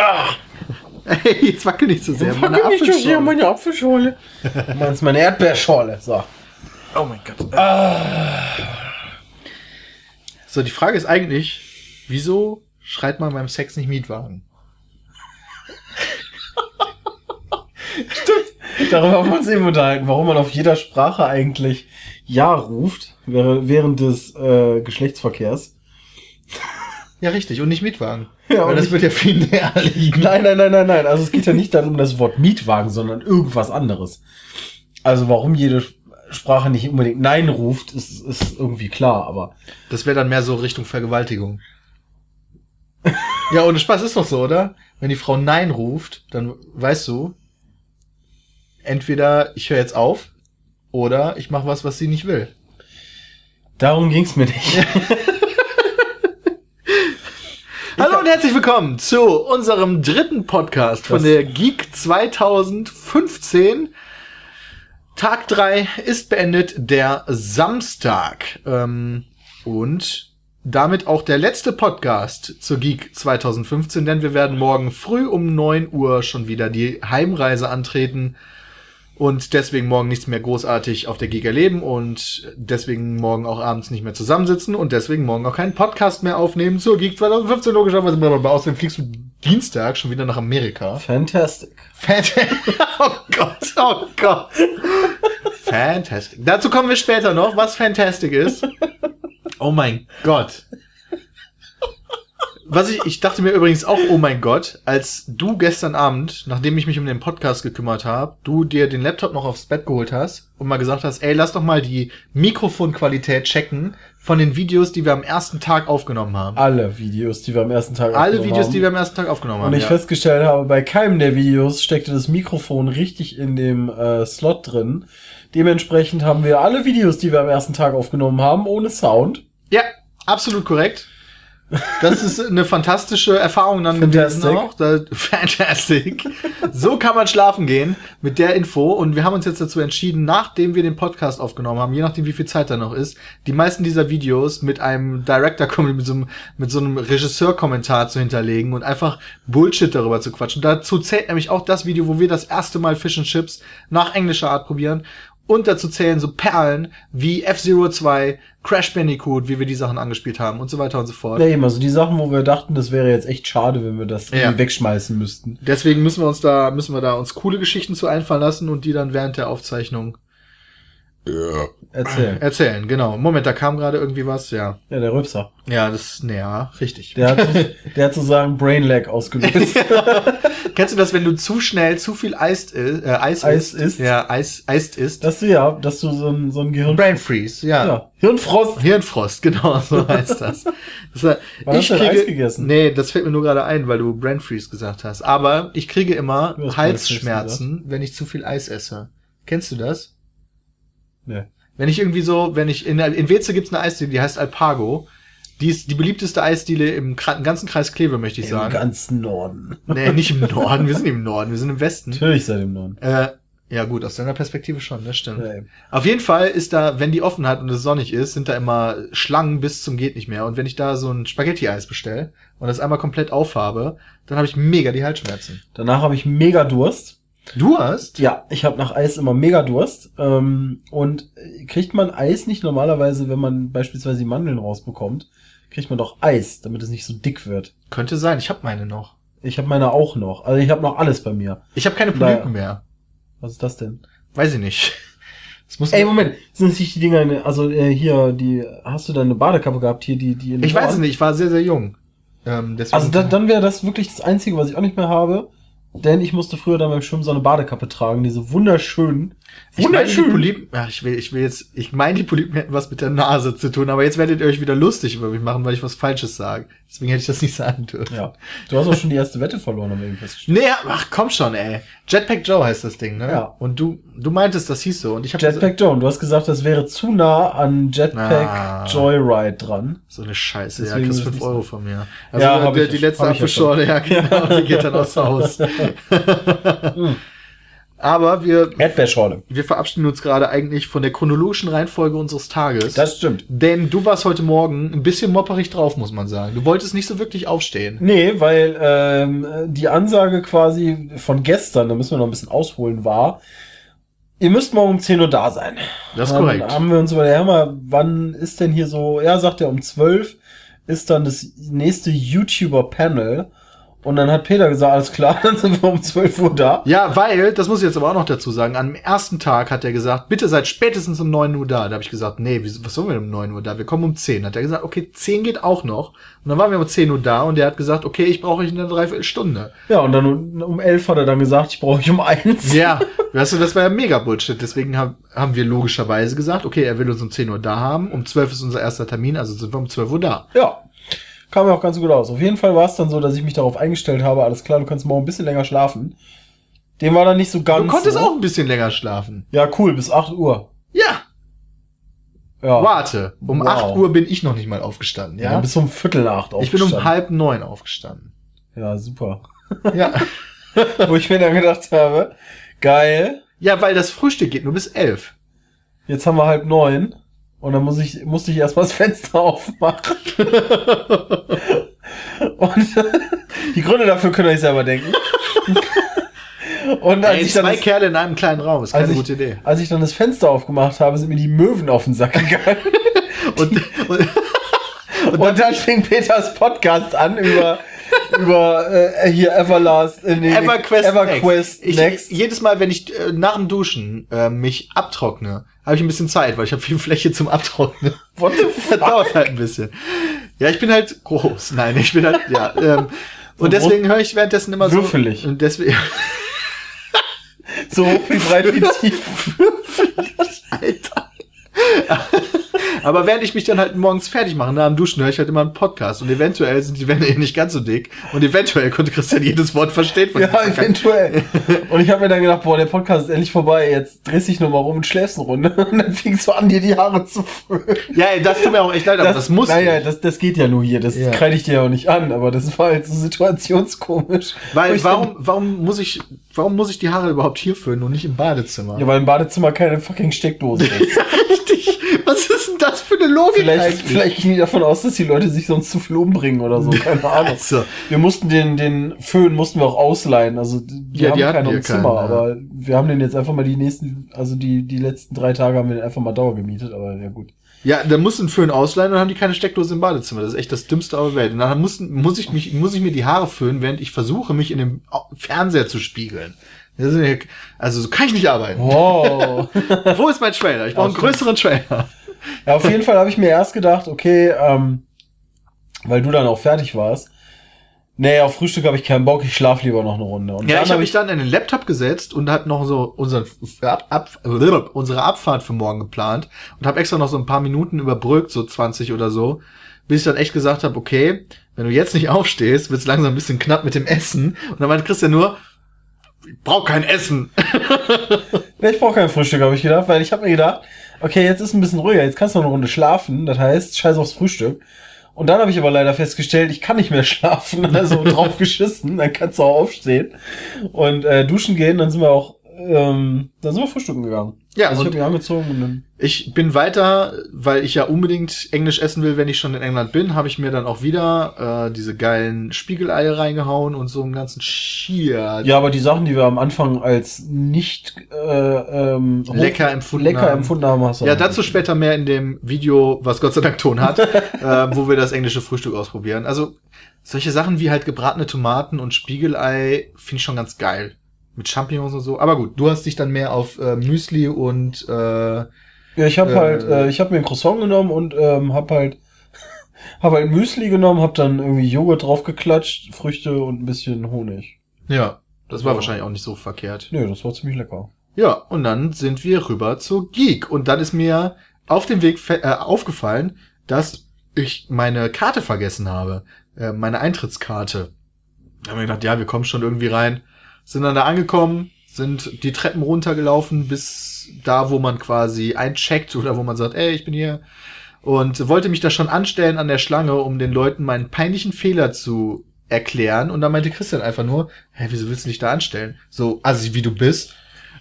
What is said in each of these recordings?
Ey, jetzt wackel nicht so sehr. Meine Apfelschorle. meine Apfelschorle. Du meinst meine Erdbeerschorle. So. Oh mein Gott. So, die Frage ist eigentlich, wieso schreit man beim Sex nicht Mietwagen? Darüber haben wir uns eben unterhalten, warum man auf jeder Sprache eigentlich Ja ruft, während des äh, Geschlechtsverkehrs. Ja, richtig. Und nicht Mietwagen. Ja, Weil das wird ja viel näher liegen. Nein, nein, nein, nein, nein. Also es geht ja nicht dann um das Wort Mietwagen, sondern irgendwas anderes. Also warum jede Sprache nicht unbedingt Nein ruft, ist, ist irgendwie klar, aber Das wäre dann mehr so Richtung Vergewaltigung. ja, ohne Spaß ist doch so, oder? Wenn die Frau Nein ruft, dann weißt du, entweder ich höre jetzt auf oder ich mache was, was sie nicht will. darum ging's mir nicht. Hallo und herzlich willkommen zu unserem dritten Podcast von der Geek 2015. Tag drei ist beendet, der Samstag. Ähm, und damit auch der letzte Podcast zur Geek 2015, denn wir werden morgen früh um 9 Uhr schon wieder die Heimreise antreten und deswegen morgen nichts mehr großartig auf der Geek erleben und deswegen morgen auch abends nicht mehr zusammensitzen und deswegen morgen auch keinen Podcast mehr aufnehmen zur Geek 2015 logischerweise. Blablabla. Außerdem fliegst du Dienstag schon wieder nach Amerika. Fantastic. Fantastic. Oh Gott, oh Gott. Fantastic. Dazu kommen wir später noch, was Fantastic ist. Oh mein Gott. Was ich, ich dachte mir übrigens auch, oh mein Gott, als du gestern Abend, nachdem ich mich um den Podcast gekümmert habe, du dir den Laptop noch aufs Bett geholt hast und mal gesagt hast, ey, lass doch mal die Mikrofonqualität checken von den Videos, die wir am ersten Tag aufgenommen haben. Alle Videos, die wir am ersten Tag Alle aufgenommen Videos, haben. die wir am ersten Tag aufgenommen haben. Und ich ja. festgestellt habe, bei keinem der Videos steckte das Mikrofon richtig in dem äh, Slot drin. Dementsprechend haben wir alle Videos, die wir am ersten Tag aufgenommen haben, ohne Sound. Ja, absolut korrekt. Das ist eine fantastische Erfahrung dann gewesen auch. Da, fantastic. So kann man schlafen gehen mit der Info. Und wir haben uns jetzt dazu entschieden, nachdem wir den Podcast aufgenommen haben, je nachdem wie viel Zeit da noch ist, die meisten dieser Videos mit einem Director mit so einem, mit so einem Regisseur-Kommentar zu hinterlegen und einfach Bullshit darüber zu quatschen. Dazu zählt nämlich auch das Video, wo wir das erste Mal Fish and Chips nach englischer Art probieren. Und dazu zählen so Perlen wie F-Zero 2, Crash Bandicoot, wie wir die Sachen angespielt haben und so weiter und so fort. Ja, eben, also die Sachen, wo wir dachten, das wäre jetzt echt schade, wenn wir das Ja. irgendwie wegschmeißen müssten. Deswegen müssen wir uns da, müssen wir da uns coole Geschichten zu einfallen lassen und die dann während der Aufzeichnung Erzähl. erzählen. Genau. Moment, da kam gerade irgendwie was, ja. Ja, der Rübser. Ja, das, naja, richtig. Der hat, der hat sozusagen Brain Lag ausgelöst. Kennst du das, wenn du zu schnell zu viel Eis, äh, Eis, Eis isst? Ja, Eis, Eis isst. dass du ja, dass du so ein, so ein Gehirn... Brain Freeze, ja. ja, Hirnfrost. Hirnfrost, genau, so heißt das. das war, Wann hast du denn Eis gegessen? Nee, das fällt mir nur gerade ein, weil du Brain Freeze gesagt hast. Aber ich kriege immer hast Halsschmerzen, wenn ich zu viel Eis esse. Kennst du das? Nee. Wenn ich irgendwie so, wenn ich in, in Weze gibt's eine Eisdiele, die heißt Alpago. Die ist die beliebteste Eisdiele im ganzen Kreis Kleve, möchte ich Im sagen. ganzen Norden. Nee, nicht im Norden, wir sind im Norden, wir sind im Westen. Natürlich seit dem Norden. Äh, ja gut, aus deiner Perspektive schon, das stimmt. Ja. Auf jeden Fall ist da, wenn die offen hat und es sonnig ist, sind da immer Schlangen bis zum geht nicht mehr. Und wenn ich da so ein Spaghetti-Eis bestelle und das einmal komplett aufhabe, dann habe ich mega die Halsschmerzen. Danach habe ich mega Durst. Du hast? Ja, ich habe nach Eis immer mega Durst. Ähm, und äh, kriegt man Eis nicht normalerweise, wenn man beispielsweise die Mandeln rausbekommt, kriegt man doch Eis, damit es nicht so dick wird. Könnte sein, ich habe meine noch. Ich habe meine auch noch. Also ich habe noch alles bei mir. Ich habe keine. Polypen mehr. Was ist das denn? Weiß ich nicht. Das muss Ey, Moment, sind es nicht die Dinger, in- also äh, hier, die, hast du deine Badekappe gehabt hier, die, die in Ich weiß es nicht, ich war sehr, sehr jung. Ähm, Also da, dann wäre das wirklich das Einzige, was ich auch nicht mehr habe. Denn ich musste früher dann beim Schwimmen so eine Badekappe tragen, diese wunderschönen. Ich meine, die Wunderschön. Polypen, ich will, ich will jetzt, ich meine, die Polypen hätten was mit der Nase zu tun, aber jetzt werdet ihr euch wieder lustig über mich machen, weil ich was Falsches sage. Deswegen hätte ich das nicht sagen dürfen. Ja. Du hast auch schon die erste Wette verloren, eben festgestellt. Nee, ach komm schon, ey. Jetpack Joe heißt das Ding, ne? Ja. Und du, du meintest, das hieß so. Und ich habe Jetpack Joe, du hast gesagt, das wäre zu nah an Jetpack Ah. Joyride dran. so eine Scheiße. Deswegen ja, kriegst ist es 5 nicht Euro von mir. Also Ja, hab die, die schon. letzte Hab Apfelschorle, ja, genau, die geht dann aufs Haus. Aber wir, Erdbeerschorle. wir verabschieden uns gerade eigentlich von der chronologischen Reihenfolge unseres Tages. Das stimmt. Denn du warst heute Morgen ein bisschen mopperig drauf, muss man sagen. Du wolltest nicht so wirklich aufstehen. Nee, weil ähm, die Ansage quasi von gestern, da müssen wir noch ein bisschen ausholen, war, ihr müsst morgen um 10 Uhr da sein. Das ist Dann korrekt. haben wir uns überlegt, ja mal, wann ist denn hier so, ja, sagt er, um 12 ist dann das nächste YouTuber-Panel. Und dann hat Peter gesagt, alles klar, dann sind wir um 12 Uhr da. Ja, weil, das muss ich jetzt aber auch noch dazu sagen, am ersten Tag hat er gesagt, bitte seid spätestens um 9 Uhr da. Da habe ich gesagt, nee, was sollen wir um 9 Uhr da? Wir kommen um 10. Hat er gesagt, okay, 10 geht auch noch. Und dann waren wir um 10 Uhr da und der hat gesagt, okay, ich brauche euch in einer Dreiviertelstunde. Ja, und dann um- um 11 hat er dann gesagt, ich brauche euch um 1. Ja, weißt du, das war ja mega Bullshit. Deswegen hab, haben wir logischerweise gesagt, okay, er will uns um 10 Uhr da haben. Um 12 ist unser erster Termin, also sind wir um 12 Uhr da. Ja. Kam mir auch ganz gut aus. Auf jeden Fall war es dann so, dass ich mich darauf eingestellt habe, alles klar, du kannst morgen ein bisschen länger schlafen. Dem war dann nicht so ganz. Du konntest so. auch ein bisschen länger schlafen. Ja, cool, bis 8 Uhr. Ja, Ja. warte. Um Wow. 8 Uhr bin ich noch nicht mal aufgestanden, Ja, ja? bis um Viertel nach acht ich bin um aufgestanden. halb neun aufgestanden. Ja, super. Ja. Wo ich mir dann gedacht habe, geil, ja, weil das Frühstück geht nur bis elf. jetzt haben wir halb neun. Und dann muss ich, musste ich erstmal das Fenster aufmachen. Und die Gründe dafür könnt ihr euch selber denken. Und als Ey, ich dann zwei das, Kerle in einem kleinen Raum, ist keine als ich, gute Idee. als ich dann das Fenster aufgemacht habe, sind mir die Möwen auf den Sack gegangen. Und, und, Und dann fing Peters Podcast an über, über äh, hier Everlast, äh, nee, EverQuest, EverQuest Next. Ich, Next. Jedes Mal, wenn ich äh, nach dem Duschen äh, mich abtrockne, habe ich ein bisschen Zeit, weil ich habe viel Fläche zum Abtrocknen. What the Das fuck? dauert halt ein bisschen. Ja, ich bin halt groß. Nein, ich bin halt, ja. Ähm, und deswegen höre ich währenddessen immer so. Würfelig. Und deswegen, So hoch wie breit wie tief. Alter. Aber während ich mich dann halt morgens fertig mache, nach dem Duschen, höre ich halt immer einen Podcast. Und eventuell sind die Wände eh nicht ganz so dick. Und eventuell konnte Christian jedes Wort verstehen. von Ja, eventuell. Und ich habe mir dann gedacht, boah, der Podcast ist endlich vorbei. Jetzt drehst dich noch mal rum und schläfst eine Runde. Und dann fingst du an, dir die Haare zu föhnen. Ja, ey, das tut mir auch echt leid, aber das, muss. Naja, nicht. das, das geht ja nur hier. Das Ja. kreide ich dir ja auch nicht an. Aber das war halt so situationskomisch. Weil warum, warum muss ich, warum muss ich die Haare überhaupt hier föhnen und nicht im Badezimmer? Ja, weil im Badezimmer keine fucking Steckdose ist. richtig. Was ist denn das für eine Logik Vielleicht, eigentlich? vielleicht gehen die davon aus, dass die Leute sich sonst zu viel umbringen oder so. Keine Ahnung. Also, Wir mussten den, den Föhn mussten wir auch ausleihen. Also wir Ja, haben die keinen im Zimmer, keinen, ja. aber wir haben den jetzt einfach mal die nächsten, also die, die letzten drei Tage haben wir den einfach mal Dauer gemietet, aber ja gut. ja, dann musst du einen Föhn ausleihen und dann haben die keine Steckdose im Badezimmer. Das ist echt das Dümmste auf der Welt. Und dann mussten, muss ich mich, muss ich mir die Haare föhnen, während ich versuche, mich in dem Fernseher zu spiegeln. Ja- Also, so kann ich nicht arbeiten. Wow. Wo ist mein Trailer? Ich brauche einen größeren Trailer. Ja, auf jeden Fall habe ich mir erst gedacht, okay, ähm, weil du dann auch fertig warst. Nee, auf Frühstück habe ich keinen Bock, ich schlaf lieber noch eine Runde. Und Ja, ich habe mich dann in den Laptop gesetzt und hab noch so unseren, ab, ab, unsere Abfahrt für morgen geplant und habe extra noch so ein paar Minuten überbrückt, so 20 oder so, bis ich dann echt gesagt habe, okay, wenn du jetzt nicht aufstehst, wird's langsam ein bisschen knapp mit dem Essen. Und dann meinte Christian nur, ich brauch kein Essen. Ich brauche kein Frühstück, habe ich gedacht, weil ich habe mir gedacht, okay, jetzt ist ein bisschen ruhiger, jetzt kannst du noch eine Runde schlafen, das heißt, scheiß aufs Frühstück. Und dann habe ich aber leider festgestellt, ich kann nicht mehr schlafen, also drauf geschissen, dann kannst du auch aufstehen und äh, duschen gehen, dann sind wir auch, ähm, dann sind wir frühstücken gegangen. Ja, also ich habe mich angezogen und dann, Ich bin weiter, weil ich ja unbedingt Englisch essen will, wenn ich schon in England bin, habe ich mir dann auch wieder äh, diese geilen Spiegeleier reingehauen und so einen ganzen Schier. ja, aber die Sachen, die wir am Anfang als nicht äh, ähm, Lecker empfunden lecker haben. empfunden haben, hast Ja, dazu später mehr in dem Video, was Gott sei Dank Ton hat, äh, wo wir das englische Frühstück ausprobieren. Also solche Sachen wie halt gebratene Tomaten und Spiegelei finde ich schon ganz geil. Mit Champignons und so. Aber gut, du hast dich dann mehr auf äh, Müsli und äh, Ja, ich habe Äh, halt, äh, ich habe mir ein Croissant genommen und ähm, habe halt, habe halt Müsli genommen, habe dann irgendwie Joghurt draufgeklatscht, Früchte und ein bisschen Honig. ja, das war Ja. wahrscheinlich auch nicht so verkehrt. Nee, das war ziemlich lecker. Ja, und dann sind wir rüber zu Geek. Und dann ist mir auf dem Weg äh, aufgefallen, dass ich meine Karte vergessen habe. Äh, meine Eintrittskarte. Da haben wir gedacht, ja, wir kommen schon irgendwie rein. Sind dann da angekommen, sind die Treppen runtergelaufen bis da, wo man quasi eincheckt oder wo man sagt, ey, ich bin hier. Und wollte mich da schon anstellen an der Schlange, um den Leuten meinen peinlichen Fehler zu erklären. Und dann meinte Christian einfach nur, hä, wieso willst du dich da anstellen? So, also wie du bist.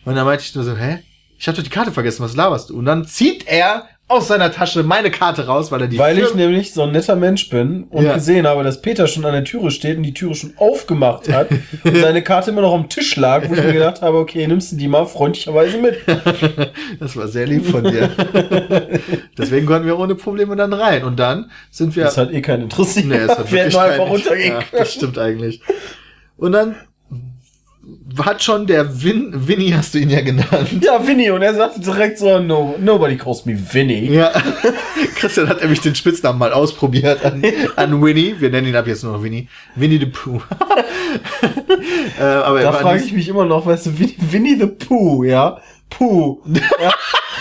Und dann meinte ich nur so, hä? Ich habe doch die Karte vergessen, was laberst du? Und dann zieht er aus seiner Tasche meine Karte raus, weil er die Weil ich nämlich so ein netter Mensch bin und Ja. gesehen habe, dass Peter schon an der Türe steht und die Türe schon aufgemacht hat und seine Karte immer noch am Tisch lag, wo ich mir gedacht habe, okay, nimmst du die mal freundlicherweise mit. Das war sehr lieb von dir. Deswegen konnten wir ohne Probleme dann rein. Und dann sind wir. Das hat eh keinen interessiert. Nee, es hat wir hätten einfach runtergehen ja. Das stimmt eigentlich. Und dann hat schon der Win, Winnie hast du ihn ja genannt. Ja, Vinny, und er sagte direkt so, no, nobody calls me Vinny. Ja. Christian hat nämlich den Spitznamen mal ausprobiert an, an Winnie. Wir nennen ihn ab jetzt nur noch Winnie. Winnie the Pooh. äh, aber er Da frage ich mich immer noch, weißt du, Winnie, Winnie the Pooh, ja? Pooh. Ja.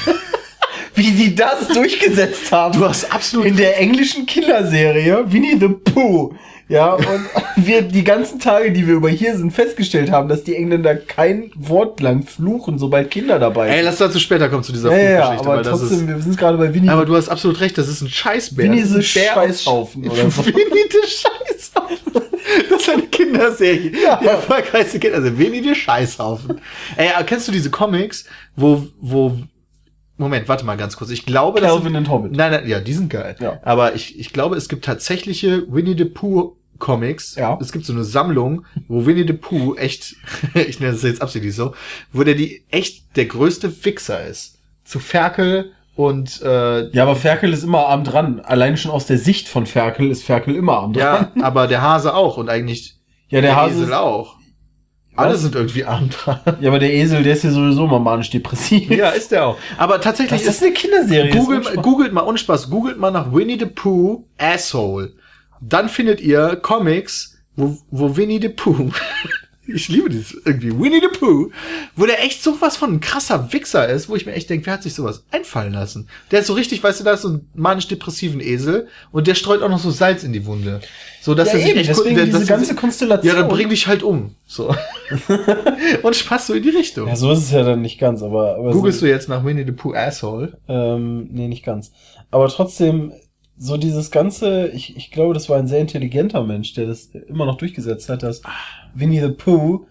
Wie die das durchgesetzt haben. Du hast absolut in der englischen Kinderserie Winnie the Pooh. Ja, und wir die ganzen Tage, die wir über hier sind, festgestellt haben, dass die Engländer kein Wort lang fluchen, sobald Kinder dabei Ey, sind. lass dazu später kommen zu dieser Ja, ja, aber weil das trotzdem, ist. wir sind gerade bei Winnie. Aber du hast absolut recht, das ist ein Scheißbär. Winnie Das the ist ein Scheißhaufen oder so. Winnie the Scheißhaufen. Das ist eine Kinderserie. Ja. Die erfolgreichste Kinderserie. Winnie the Scheißhaufen. Ey, kennst du diese Comics, wo, wo, Moment, warte mal ganz kurz. Ich glaube, das Calvin und Hobbit. Nein, nein, ja, die sind geil. Ja. Aber ich, ich glaube, es gibt tatsächliche Winnie the Pooh Comics. Ja. Es gibt so eine Sammlung, wo Winnie the Pooh echt, ich nenne das jetzt absichtlich so, wo der die echt der größte Fixer ist. Zu Ferkel und äh, Ja, aber Ferkel ist immer arm dran. Allein schon aus der Sicht von Ferkel ist Ferkel immer arm dran. ja, aber der Hase auch und eigentlich Ja, der, Hase Esel ist, auch. Alle sind irgendwie arm dran. Ja, aber der Esel, der ist ja sowieso mal manisch-depressiv. ja, ist der auch. Aber tatsächlich Das ist eine Kinderserie. Google, ist googelt mal, ohne Spaß, googelt mal nach Winnie the Pooh Asshole. Dann findet ihr Comics, wo, wo Winnie the Pooh, ich liebe das irgendwie, Winnie the Pooh, wo der echt sowas von ein krasser Wichser ist, wo ich mir echt denke, wer hat sich sowas einfallen lassen? Der ist so richtig, weißt du, da ist so ein manisch-depressiven Esel und der streut auch noch so Salz in die Wunde. So, dass ja, er sich eben, echt deswegen der- diese ganze sich- Konstellation. Ja, dann bring dich halt um. So. und spaß so in die Richtung. Ja, so ist es ja dann nicht ganz, aber, aber Googlest so, du jetzt nach Winnie the Pooh Asshole? Ähm, nee, nicht ganz. Aber trotzdem, so dieses ganze, ich, ich glaube, das war ein sehr intelligenter Mensch, der das immer noch durchgesetzt hat, dass Winnie the Pooh,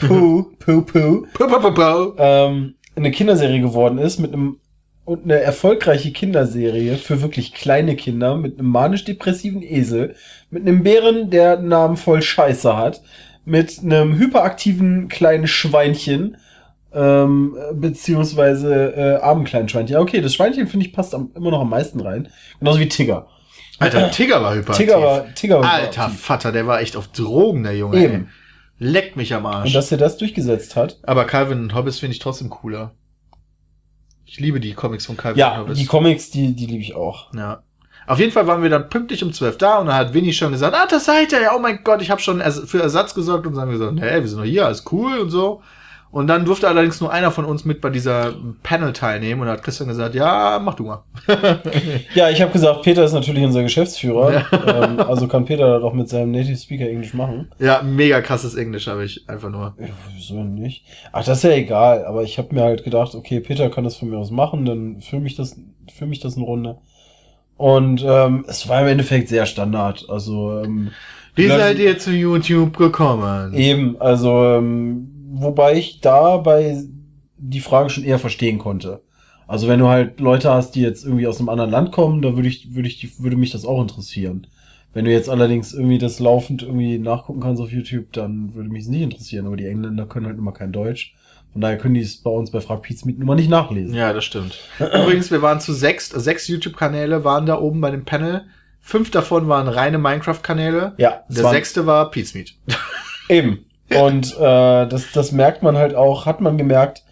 Pooh, Pooh, Pooh, pau, pau, pau. ähm, eine Kinderserie geworden ist mit einem und eine erfolgreiche Kinderserie für wirklich kleine Kinder mit einem manisch-depressiven Esel, mit einem Bären, der einen Namen voll Scheiße hat, mit einem hyperaktiven kleinen Schweinchen, ähm, beziehungsweise äh, armen kleinen Schweinchen. Ja, okay, das Schweinchen finde ich passt am, immer noch am meisten rein. Genauso wie Tigger. Alter, Tigger war hyperaktiv. Tigger war, Tigger war Alter hyperaktiv. Vater, der war echt auf Drogen, der Junge. Eben. Ey. Leckt mich am Arsch. Und dass er das durchgesetzt hat. Aber Calvin und Hobbes finde ich trotzdem cooler. Ich liebe die Comics von Calvin und Ja, Hobbes. die Comics, die, die liebe ich auch. ja. Auf jeden Fall waren wir dann pünktlich um 12 da und dann hat Winnie schon gesagt, ah, das seid ihr ja, oh mein Gott, ich habe schon für Ersatz gesorgt und dann haben wir gesagt, hey, wir sind noch hier, alles cool und so. Und dann durfte allerdings nur einer von uns mit bei dieser Panel teilnehmen und da hat Christian gesagt, ja, mach du mal. Ja, ich habe gesagt, Peter ist natürlich unser Geschäftsführer. ähm, also kann Peter das auch mit seinem Native Speaker Englisch machen. Ja, mega krasses Englisch habe ich einfach nur. Ja, wieso denn nicht? Ach, das ist ja egal. Aber ich habe mir halt gedacht, okay, Peter kann das von mir aus machen, dann filme ich das, filme ich das eine Runde. Und ähm, es war im Endeffekt sehr Standard. Also ähm, Wie seid ihr zu YouTube gekommen? eben, also ähm, wobei ich dabei die Frage schon eher verstehen konnte. Also wenn du halt Leute hast, die jetzt irgendwie aus einem anderen Land kommen, da würde ich, würde ich, würde mich das auch interessieren. Wenn du jetzt allerdings irgendwie das laufend irgendwie nachgucken kannst auf YouTube, dann würde mich es nicht interessieren. Aber die Engländer können halt immer kein Deutsch. Von daher können die es bei uns bei Frag Pizza Meet Nummer nicht nachlesen. Ja, das stimmt. Übrigens, wir waren zu sechs, sechs YouTube-Kanäle waren da oben bei dem Panel. Fünf davon waren reine Minecraft-Kanäle. Ja, Der sechste war Meat. Eben. Und äh, das, das merkt man halt auch, hat man gemerkt,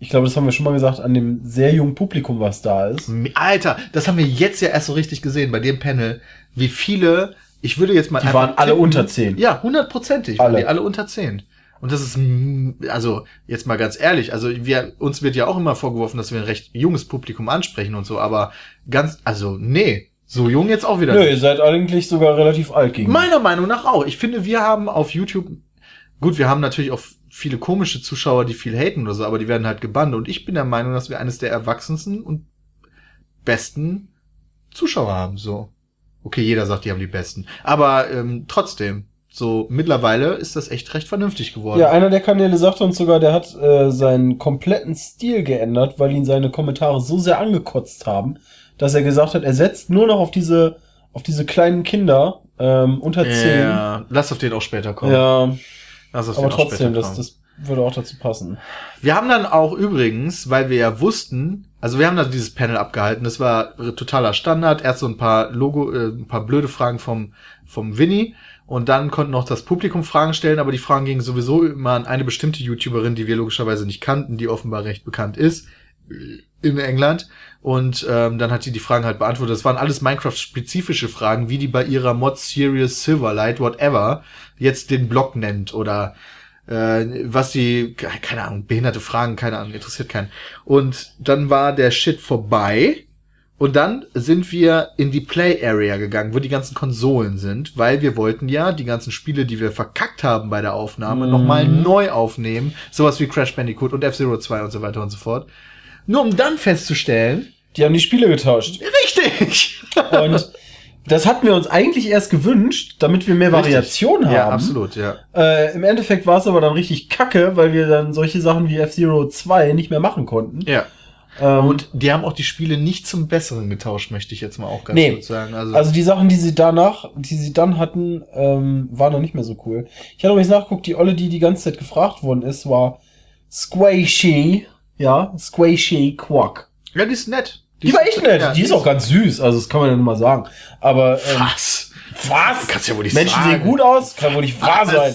ich glaube, das haben wir schon mal gesagt, an dem sehr jungen Publikum, was da ist. Alter, das haben wir jetzt ja erst so richtig gesehen bei dem Panel, wie viele, ich würde jetzt mal Die waren alle tippen- unter 10. Ja, hundertprozentig waren Alle. alle unter zehn. Und das ist, also jetzt mal ganz ehrlich, also wir, uns wird ja auch immer vorgeworfen, dass wir ein recht junges Publikum ansprechen und so, aber ganz, also nee, so jung jetzt auch wieder Nö, ihr seid eigentlich sogar relativ alt gegen. Meiner Meinung nach auch. Ich finde, wir haben auf YouTube, gut, wir haben natürlich auch viele komische Zuschauer, die viel haten oder so, aber die werden halt gebannt. Und ich bin der Meinung, dass wir eines der erwachsensten und besten Zuschauer haben, so. Okay, jeder sagt, die haben die besten. Aber ähm, trotzdem, So, mittlerweile ist das echt recht vernünftig geworden. Ja, einer der Kanäle sagte uns sogar, der hat äh, seinen kompletten Stil geändert, weil ihn seine Kommentare so sehr angekotzt haben, dass er gesagt hat, er setzt nur noch auf diese, auf diese kleinen Kinder ähm, unter 10. ja, lass auf den auch später kommen. Ja, Lass auf aber auch trotzdem, das, das würde auch dazu passen. Wir haben dann auch übrigens, weil wir ja wussten, also wir haben dann dieses Panel abgehalten, das war totaler Standard, erst so ein paar Logo, äh, ein paar blöde Fragen vom, vom Winnie. Und dann konnten noch das Publikum Fragen stellen, aber die Fragen gingen sowieso immer an eine bestimmte YouTuberin, die wir logischerweise nicht kannten, die offenbar recht bekannt ist äh, in England. Und ähm, dann hat die die Fragen halt beantwortet. Das waren alles Minecraft-spezifische Fragen, wie die bei ihrer Mod Series Silverlight, whatever, jetzt den Block nennt oder äh, was die, keine Ahnung, behinderte Fragen, keine Ahnung, interessiert keinen. Und dann war der Shit vorbei. Und dann sind wir in die Play Area gegangen, wo die ganzen Konsolen sind, weil wir wollten ja die ganzen Spiele, die wir verkackt haben bei der Aufnahme, Mhm. nochmal neu aufnehmen. Sowas wie Crash Bandicoot und F-Zero 2 und so weiter und so fort. Nur um dann festzustellen, Die haben die Spiele getauscht. richtig! Und das hatten wir uns eigentlich erst gewünscht, damit wir mehr Variation haben. Ja, absolut, ja. Äh, Im Endeffekt war es aber dann richtig kacke, weil wir dann solche Sachen wie F-Zero 2 nicht mehr machen konnten. Ja. Ähm, Und die haben auch die Spiele nicht zum Besseren getauscht, möchte ich jetzt mal auch ganz Nee. kurz sagen. Also, also die Sachen, die sie danach, die sie dann hatten, ähm, waren dann nicht mehr so cool. Ich hatte übrigens nachgeguckt, die Olle, die die ganze Zeit gefragt worden ist, war Squishy. Ja, Squishy Quack. ja, die ist nett. Die, war echt nett. Ja, die ist auch ganz süß, also das kann man ja nur mal sagen. Aber ähm, Was? was? Kannst ja wohl nicht Menschen sagen. sehen gut aus, kann wohl nicht wahr Was? sein.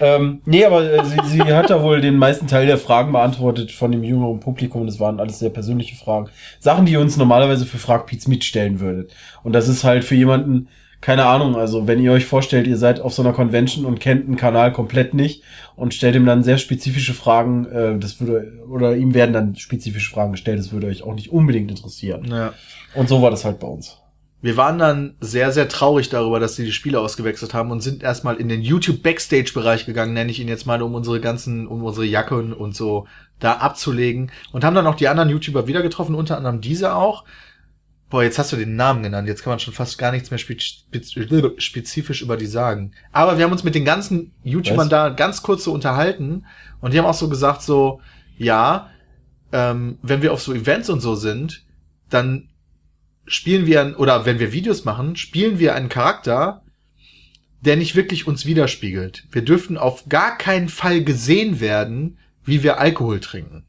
Ähm, nee, aber äh, sie, sie hat da wohl den meisten Teil der Fragen beantwortet von dem jüngeren Publikum. Das waren alles sehr persönliche Fragen. Sachen, die ihr uns normalerweise für Fragpiez mitstellen würdet. Und das ist halt für jemanden, keine Ahnung, also wenn ihr euch vorstellt, ihr seid auf so einer Convention und kennt einen Kanal komplett nicht und stellt ihm dann sehr spezifische Fragen, äh, das würde, oder ihm werden dann spezifische Fragen gestellt, das würde euch auch nicht unbedingt interessieren. Ja. Und so war das halt bei uns. Wir waren dann sehr, sehr traurig darüber, dass sie die Spiele ausgewechselt haben und sind erstmal in den YouTube Backstage-Bereich gegangen, nenne ich ihn jetzt mal, um unsere ganzen, um unsere Jacken und so da abzulegen. Und haben dann auch die anderen YouTuber wieder getroffen, unter anderem diese auch. Boah, jetzt hast du den Namen genannt, jetzt kann man schon fast gar nichts mehr spez spez spezifisch über die sagen. Aber wir haben uns mit den ganzen YouTubern Was? da ganz kurz so unterhalten und die haben auch so gesagt, so, ja, ähm, wenn wir auf so Events und so sind, dann spielen wir, ein- oder wenn wir Videos machen, spielen wir einen Charakter, der nicht wirklich uns widerspiegelt. Wir dürfen auf gar keinen Fall gesehen werden, wie wir Alkohol trinken.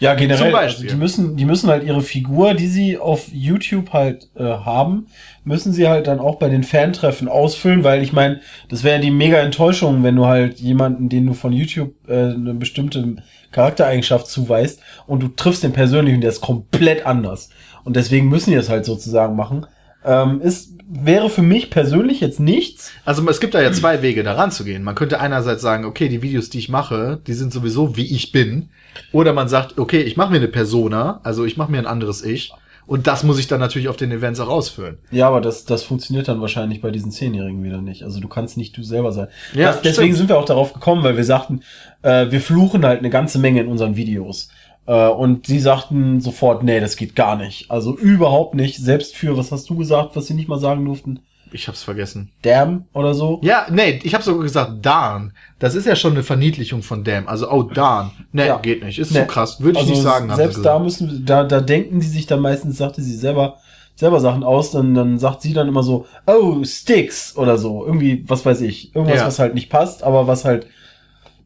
Ja, generell. Also die müssen, die müssen halt ihre Figur, die sie auf YouTube halt äh, haben, müssen sie halt dann auch bei den Fantreffen ausfüllen, weil ich meine, das wäre die mega Enttäuschung, wenn du halt jemanden, den du von YouTube äh, eine bestimmte Charaktereigenschaft zuweist und du triffst den persönlich und der ist komplett anders. Und deswegen müssen die das halt sozusagen machen. Ähm, ist, wäre für mich persönlich jetzt nichts. Also es gibt da ja zwei Wege, da ranzugehen. Man könnte einerseits sagen, okay, die Videos, die ich mache, die sind sowieso wie ich bin. Oder man sagt, okay, ich mache mir eine Persona, also ich mache mir ein anderes Ich. Und das muss ich dann natürlich auf den Events auch ausfüllen. Ja, aber das, das funktioniert dann wahrscheinlich bei diesen Zehnjährigen wieder nicht. Also du kannst nicht du selber sein. Ja, das, deswegen stimmt. sind wir auch darauf gekommen, weil wir sagten, äh, wir fluchen halt eine ganze Menge in unseren Videos. Äh, und sie sagten sofort, nee, das geht gar nicht. Also überhaupt nicht. Selbst für, was hast du gesagt, was sie nicht mal sagen durften? Ich hab's vergessen. Damn oder so? Ja, nee, ich habe sogar gesagt, darn. Das ist ja schon eine Verniedlichung von damn. Also, oh, darn. Nee, Ja. geht nicht. Ist Nee. zu krass. Würde ich also nicht sagen. Selbst da müssen, da, da denken die sich dann meistens, sagte sie selber, selber Sachen aus, dann, dann sagt sie dann immer so, oh, Sticks oder so. Irgendwie, was weiß ich. Irgendwas, Ja. was halt nicht passt, aber was halt,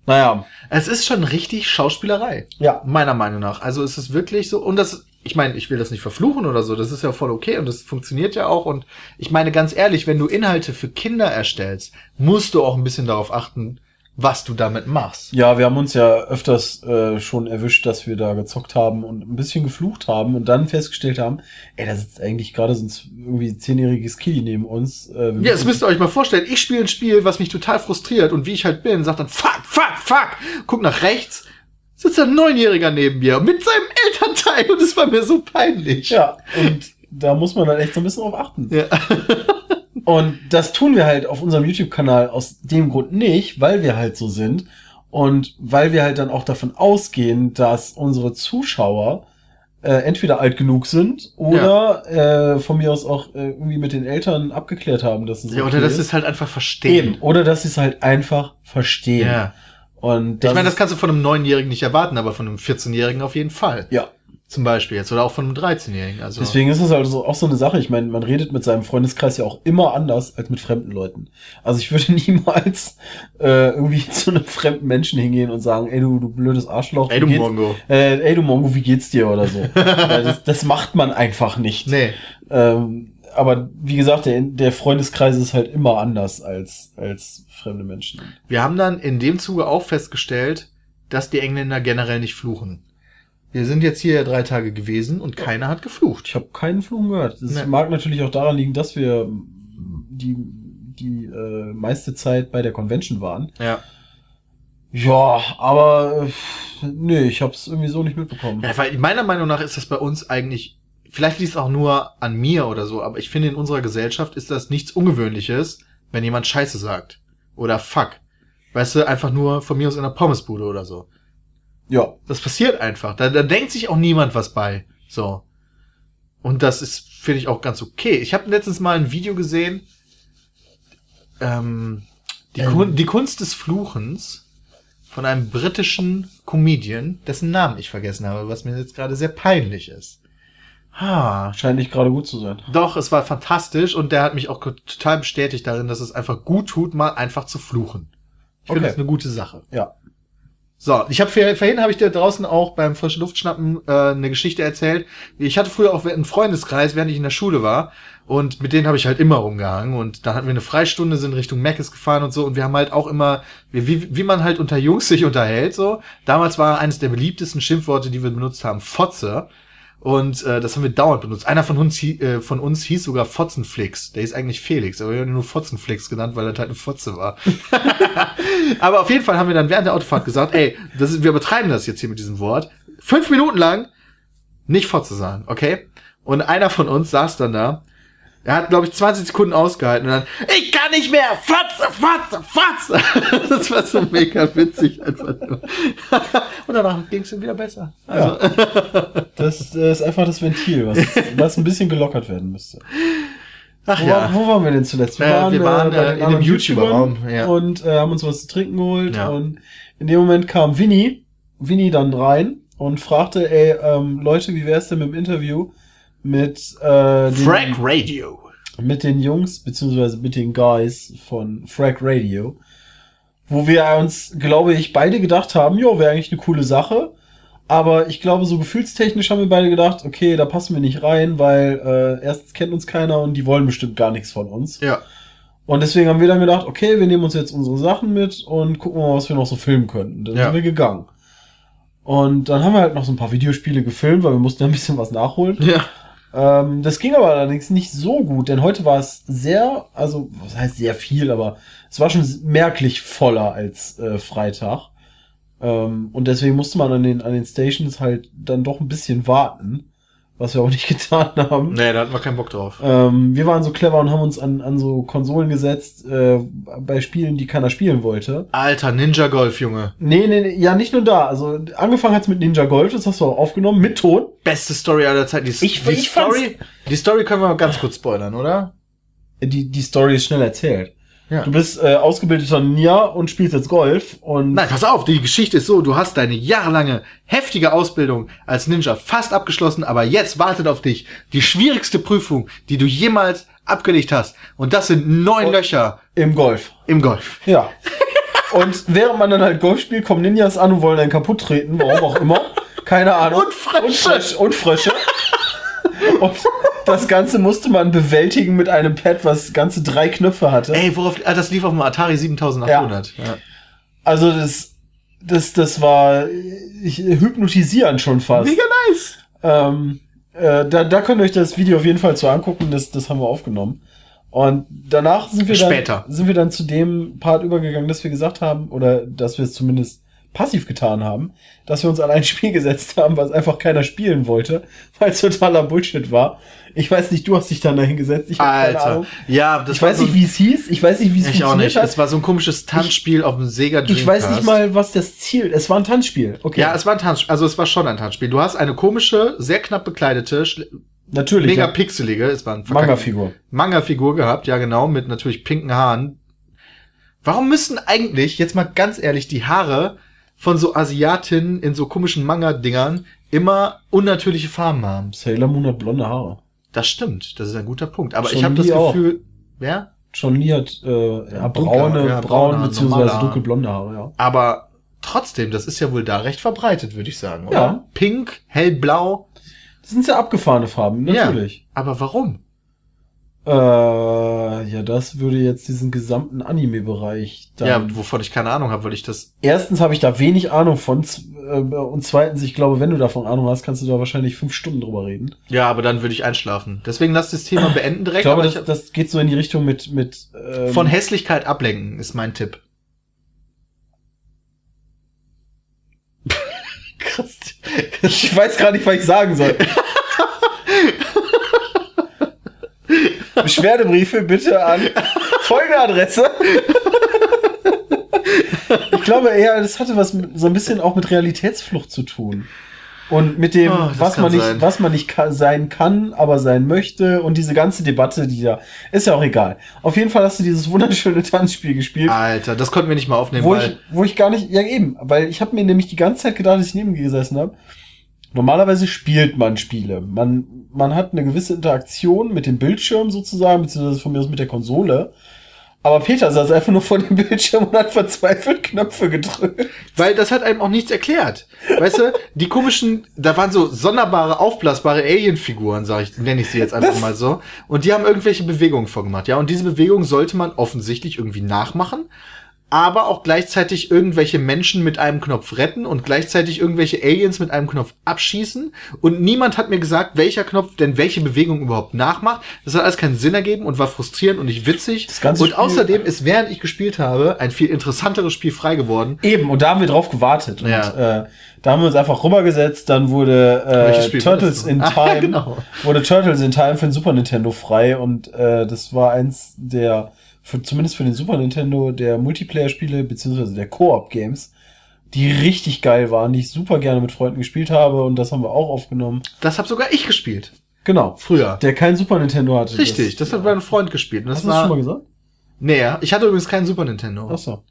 naja, Es ist schon richtig Schauspielerei. ja. Meiner Meinung nach. Also es ist wirklich so, und das, ich meine, ich will das nicht verfluchen oder so, das ist ja voll okay und das funktioniert ja auch. Und ich meine ganz ehrlich, wenn du Inhalte für Kinder erstellst, musst du auch ein bisschen darauf achten, was du damit machst. Ja, wir haben uns ja öfters äh, schon erwischt, dass wir da gezockt haben und ein bisschen geflucht haben und dann festgestellt haben, ey, da sitzt eigentlich gerade so ein irgendwie zehnjähriges Kiddy neben uns. Äh, Ja, das müsst ihr euch mal vorstellen. Ich spiele ein Spiel, was mich total frustriert und wie ich halt bin, sagt dann fuck, fuck, fuck, guck nach rechts, sitzt ein Neunjähriger neben mir mit seinem Elternteil und es war mir so peinlich. ja, und da muss man dann echt so ein bisschen drauf achten. Ja. Und das tun wir halt auf unserem YouTube-Kanal aus dem Grund nicht, weil wir halt so sind und weil wir halt dann auch davon ausgehen, dass unsere Zuschauer äh, entweder alt genug sind oder äh, von mir aus auch äh, irgendwie mit den Eltern abgeklärt haben, dass es Ja, okay oder das ist halt einfach verstehen. Eben. Oder dass sie es halt einfach verstehen. Ja. Und Ich meine, das kannst du von einem Neunjährigen nicht erwarten, aber von einem 14-Jährigen auf jeden Fall. ja. Zum Beispiel jetzt. Oder auch von einem 13-Jährigen. Also, Deswegen ist es also auch so eine Sache. Ich meine, man redet mit seinem Freundeskreis ja auch immer anders als mit fremden Leuten. Also ich würde niemals äh, irgendwie zu einem fremden Menschen hingehen und sagen, ey du, du blödes Arschloch. ey, du Mongo. Äh, ey du Mongo, wie geht's dir oder so. ja, das, das macht man einfach nicht. Nee. Ähm, aber wie gesagt, der, der Freundeskreis ist halt immer anders als, als fremde Menschen. Wir haben dann in dem Zuge auch festgestellt, dass die Engländer generell nicht fluchen. Wir sind jetzt hier drei Tage gewesen und keiner hat geflucht. Ich habe keinen Fluchen gehört. Das Nee. mag natürlich auch daran liegen, dass wir die, die äh, meiste Zeit bei der Convention waren. Ja. Ja, aber äh, nee, ich habe es irgendwie so nicht mitbekommen. ja. Weil meiner Meinung nach ist das bei uns eigentlich, vielleicht liegt es auch nur an mir oder so, aber ich finde in unserer Gesellschaft ist das nichts Ungewöhnliches, wenn jemand Scheiße sagt. Oder Fuck. Weißt du, einfach nur von mir aus in einer Pommesbude oder so. Ja, Das passiert einfach. Da, da denkt sich auch niemand was bei. So. Und das ist, finde ich, auch ganz okay. Ich habe letztens mal ein Video gesehen. Ähm, die, Ähm. Kun die Kunst des Fluchens von einem britischen Comedian, dessen Namen ich vergessen habe, was mir jetzt gerade sehr peinlich ist. Ha, scheint nicht gerade gut zu sein. doch, es war fantastisch und der hat mich auch total bestätigt darin, dass es einfach gut tut, mal einfach zu fluchen. Ich finde Okay. das eine gute Sache. Ja. So, ich habe vorhin habe ich dir draußen auch beim frischen Luftschnappen äh, eine Geschichte erzählt. Ich hatte früher auch einen Freundeskreis, während ich in der Schule war und mit denen habe ich halt immer rumgehangen und dann hatten wir eine Freistunde, sind Richtung Meckes gefahren und so und wir haben halt auch immer wie, wie, man halt unter Jungs sich unterhält so. Damals war eines der beliebtesten Schimpfworte, die wir benutzt haben, Fotze. Und äh, das haben wir dauernd benutzt. Einer von uns, äh, von uns hieß sogar Fotzenflix. Der ist eigentlich Felix, aber wir haben ihn nur Fotzenflix genannt, weil er halt eine Fotze war. aber auf jeden Fall haben wir dann während der Autofahrt gesagt, ey, das ist, wir übertreiben das jetzt hier mit diesem Wort. Fünf Minuten lang nicht Fotze sagen, okay? Und einer von uns saß dann da. Er hat, glaube ich, 20 Sekunden ausgehalten und dann, ich kann nicht mehr, Fotze, Fotze, Fotze. Das war so mega witzig einfach nur. Und danach ging es ihm wieder besser. Also, Das äh, ist einfach das Ventil, was, was ein bisschen gelockert werden müsste. ach Wo, ja. wo waren wir denn zuletzt? Äh, wir waren, äh, den in dem YouTuber-Raum, ja. und äh, haben uns was zu trinken geholt. Ja. Und in dem Moment kam Winnie, Winnie dann rein und fragte, ey, ähm, Leute, wie wär's denn mit dem Interview mit, äh, den, Frag Radio. mit den Jungs, beziehungsweise mit den Guys von Frag Radio, wo wir uns, glaube ich, beide gedacht haben, jo, wäre eigentlich eine coole Sache. Aber ich glaube, so gefühlstechnisch haben wir beide gedacht, okay, da passen wir nicht rein, weil äh, erstens kennt uns keiner und die wollen bestimmt gar nichts von uns. Ja. Und deswegen haben wir dann gedacht, okay, wir nehmen uns jetzt unsere Sachen mit und gucken mal, was wir noch so filmen könnten. Dann Ja. sind wir gegangen. Und dann haben wir halt noch so ein paar Videospiele gefilmt, weil wir mussten ja ein bisschen was nachholen. Ja. Ähm, das ging aber allerdings nicht so gut, denn heute war es sehr, also was heißt sehr viel, aber es war schon merklich voller als äh, Freitag. Ähm, und deswegen musste man an den, an den Stations halt dann doch ein bisschen warten, was wir aber nicht getan haben. Nee, da hatten wir keinen Bock drauf. Ähm, wir waren so clever und haben uns an, an so Konsolen gesetzt, äh, bei Spielen, die keiner spielen wollte. Alter, Ninja Golf, Junge. Nee, nee, nee, ja, nicht nur da. Also angefangen hat's mit Ninja Golf, das hast du auch aufgenommen, mit Ton. Beste Story aller Zeiten. Die, Ich- die ich Story, die Story können wir mal ganz kurz spoilern, oder? Die, die Story ist schnell erzählt. Ja. Du bist äh, ausgebildeter Ninja und spielst jetzt Golf und Nein, pass auf, die Geschichte ist so, du hast deine jahrelange, heftige Ausbildung als Ninja fast abgeschlossen, aber jetzt wartet auf dich die schwierigste Prüfung, die du jemals abgelegt hast. Und das sind neun Und- Löcher im Golf. im Golf. Ja. und während man dann halt Golf spielt, kommen Ninjas an und wollen einen kaputt treten, warum auch immer. Keine Ahnung. Und Frösche. Und Frösche. Und, Frösche. Und das Ganze musste man bewältigen mit einem Pad, was ganze drei Knöpfe hatte. Ey, worauf, ah, das lief auf dem Atari 7800. Ja. Also das, das, das war ich, hypnotisierend schon fast. Mega nice. Ähm, äh, da, da könnt ihr euch das Video auf jeden Fall zu angucken, das, das haben wir aufgenommen. Und danach sind wir, Später. Dann, sind wir dann zu dem Part übergegangen, dass wir gesagt haben, oder dass wir es zumindest passiv getan haben, dass wir uns an ein Spiel gesetzt haben, was einfach keiner spielen wollte, weil es totaler Bullshit war. Ich weiß nicht, du hast dich dann dahin gesetzt. Ich hab keine Alter. Ahnung. Ja, das Ich weiß so nicht, wie es hieß. Ich weiß nicht, wie es Ich auch funktioniert nicht. hat. Es war so ein komisches Tanzspiel auf dem Sega Ich weiß nicht Dreamcast. mal, was das Ziel. Es war ein Tanzspiel. Okay. Ja, es war ein Tanzspiel. Also es war schon ein Tanzspiel. Du hast eine komische, sehr knapp bekleidete, natürlich. mega ja. pixelige, es war ein Manga-Figur. Manga-Figur gehabt, ja genau, mit natürlich pinken Haaren. Warum müssen eigentlich, jetzt mal ganz ehrlich, die Haare von so Asiatinnen in so komischen Manga-Dingern immer unnatürliche Farben haben? Sailor Moon hat blonde Haare. Das stimmt, das ist ein guter Punkt. Aber Schon ich habe das nie auch. Gefühl, wer? John Lee hat äh, ja, braune, ja, braune beziehungsweise dunkelblonde Haare, ja. Aber trotzdem, das ist ja wohl da recht verbreitet, würde ich sagen, oder? Ja. Pink, hellblau. Das sind sehr abgefahrene Farben, natürlich. Ja, aber warum? Äh, ja, das würde jetzt diesen gesamten Anime-Bereich. Ja, wovon ich keine Ahnung habe, weil ich das. Erstens habe ich da wenig Ahnung von äh, und zweitens, ich glaube, wenn du davon Ahnung hast, kannst du da wahrscheinlich fünf Stunden drüber reden. Ja, aber dann würde ich einschlafen. Deswegen lass das Thema beenden Ich direkt. glaube, aber das, das geht so in die Richtung mit mit ähm, von Hässlichkeit ablenken ist mein Tipp. Krass. Ich weiß gar nicht, was ich sagen soll. Beschwerdebriefe bitte an folgende Adresse. Ich glaube eher, das hatte was mit, so ein bisschen auch mit Realitätsflucht zu tun. Und mit dem, Oh, was man nicht, sein. was man nicht ka- sein kann, aber sein möchte und diese ganze Debatte, die da, ist ja auch egal. Auf jeden Fall hast du dieses wunderschöne Tanzspiel gespielt. Alter, das konnten wir nicht mal aufnehmen, wo ich, weil wo ich gar nicht, ja eben, weil ich habe mir nämlich die ganze Zeit gedacht, dass ich neben dir gesessen habe. Normalerweise spielt man Spiele. Man, man hat eine gewisse Interaktion mit dem Bildschirm sozusagen, beziehungsweise von mir aus mit der Konsole. Aber Peter saß einfach nur vor dem Bildschirm und hat verzweifelt Knöpfe gedrückt. weil das hat einem auch nichts erklärt. Weißt du, die komischen, da waren so sonderbare, aufblasbare Alien-Figuren, sag ich, nenne ich sie jetzt einfach Das- mal so. Und die haben irgendwelche Bewegungen vorgemacht, ja. Und diese Bewegungen sollte man offensichtlich irgendwie nachmachen, aber auch gleichzeitig irgendwelche Menschen mit einem Knopf retten und gleichzeitig irgendwelche Aliens mit einem Knopf abschießen. Und niemand hat mir gesagt, welcher Knopf denn welche Bewegung überhaupt nachmacht. Das hat alles keinen Sinn ergeben und war frustrierend und nicht witzig. Das ganze und Spiel- außerdem ist, während ich gespielt habe, ein viel interessanteres Spiel frei geworden. Eben, und da haben wir drauf gewartet. Und Ja. äh, da haben wir uns einfach rübergesetzt, dann wurde äh, Turtles in noch? Time, Ah, genau. wurde Turtles in Time für den Super Nintendo frei und äh, das war eins der, für, zumindest für den Super Nintendo, der Multiplayer-Spiele, beziehungsweise der Koop-Games, die richtig geil waren, die ich super gerne mit Freunden gespielt habe und das haben wir auch aufgenommen. Das habe sogar ich gespielt. Genau. Früher. Der kein Super Nintendo hatte. Richtig, das, hat mein Freund gespielt. Das Hast du das schon mal gesagt? Nee, ja. ich hatte übrigens keinen Super Nintendo. Ach so.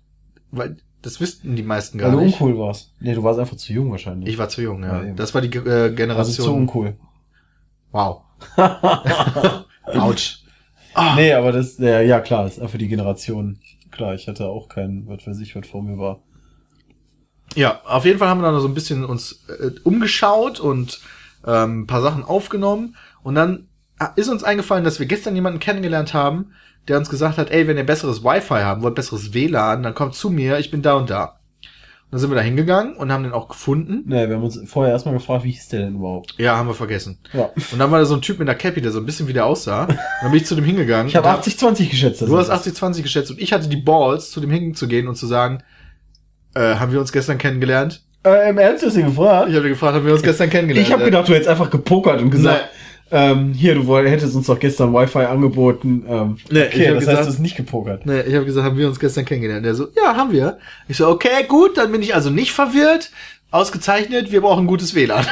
Weil das wüssten die meisten Weil gar du nicht. uncool warst. Nee, du warst einfach zu jung wahrscheinlich. Ich war zu jung, ja. Ja, das war die äh, also zu Generation. uncool. wow. Autsch. Ah. Nee, aber das, ja, ja klar, ist einfach die Generation. Klar, ich hatte auch keinen, was weiß ich, was vor mir war. Ja, auf jeden Fall haben wir dann so ein bisschen uns äh, umgeschaut und ähm, ein paar Sachen aufgenommen. Und dann ah, ist uns eingefallen, dass wir gestern jemanden kennengelernt haben, der uns gesagt hat, ey, wenn ihr besseres Wi-Fi haben wollt, besseres WLAN, dann kommt zu mir, ich bin da und da. Dann sind wir da hingegangen und haben den auch gefunden. Nee, wir haben uns vorher erstmal gefragt, wie hieß der denn überhaupt? Ja, haben wir vergessen. Ja. Und dann war da so ein Typ mit einer Cappy, der so ein bisschen wie der aussah. Und dann bin ich zu dem hingegangen. Ich habe und hab- 80-20 geschätzt. Du hast ist 80-20 geschätzt und ich hatte die Balls, zu dem hinzugehen und zu sagen, äh, haben wir uns gestern kennengelernt? Äh, Im Ernst hast du ihn gefragt? Ich habe gefragt, haben wir uns gestern kennengelernt? Ich habe gedacht, du hättest einfach gepokert und gesagt, ähm, hier, du woll- hättest uns doch gestern Wi-Fi angeboten. Ähm, Nee, okay, ich hab das gesagt- heißt, du hast nicht gepokert. Nee, ich habe gesagt, haben wir uns gestern kennengelernt? Der so, ja, haben wir. Ich so, okay, gut, dann bin ich also nicht verwirrt. Ausgezeichnet, wir brauchen gutes WLAN.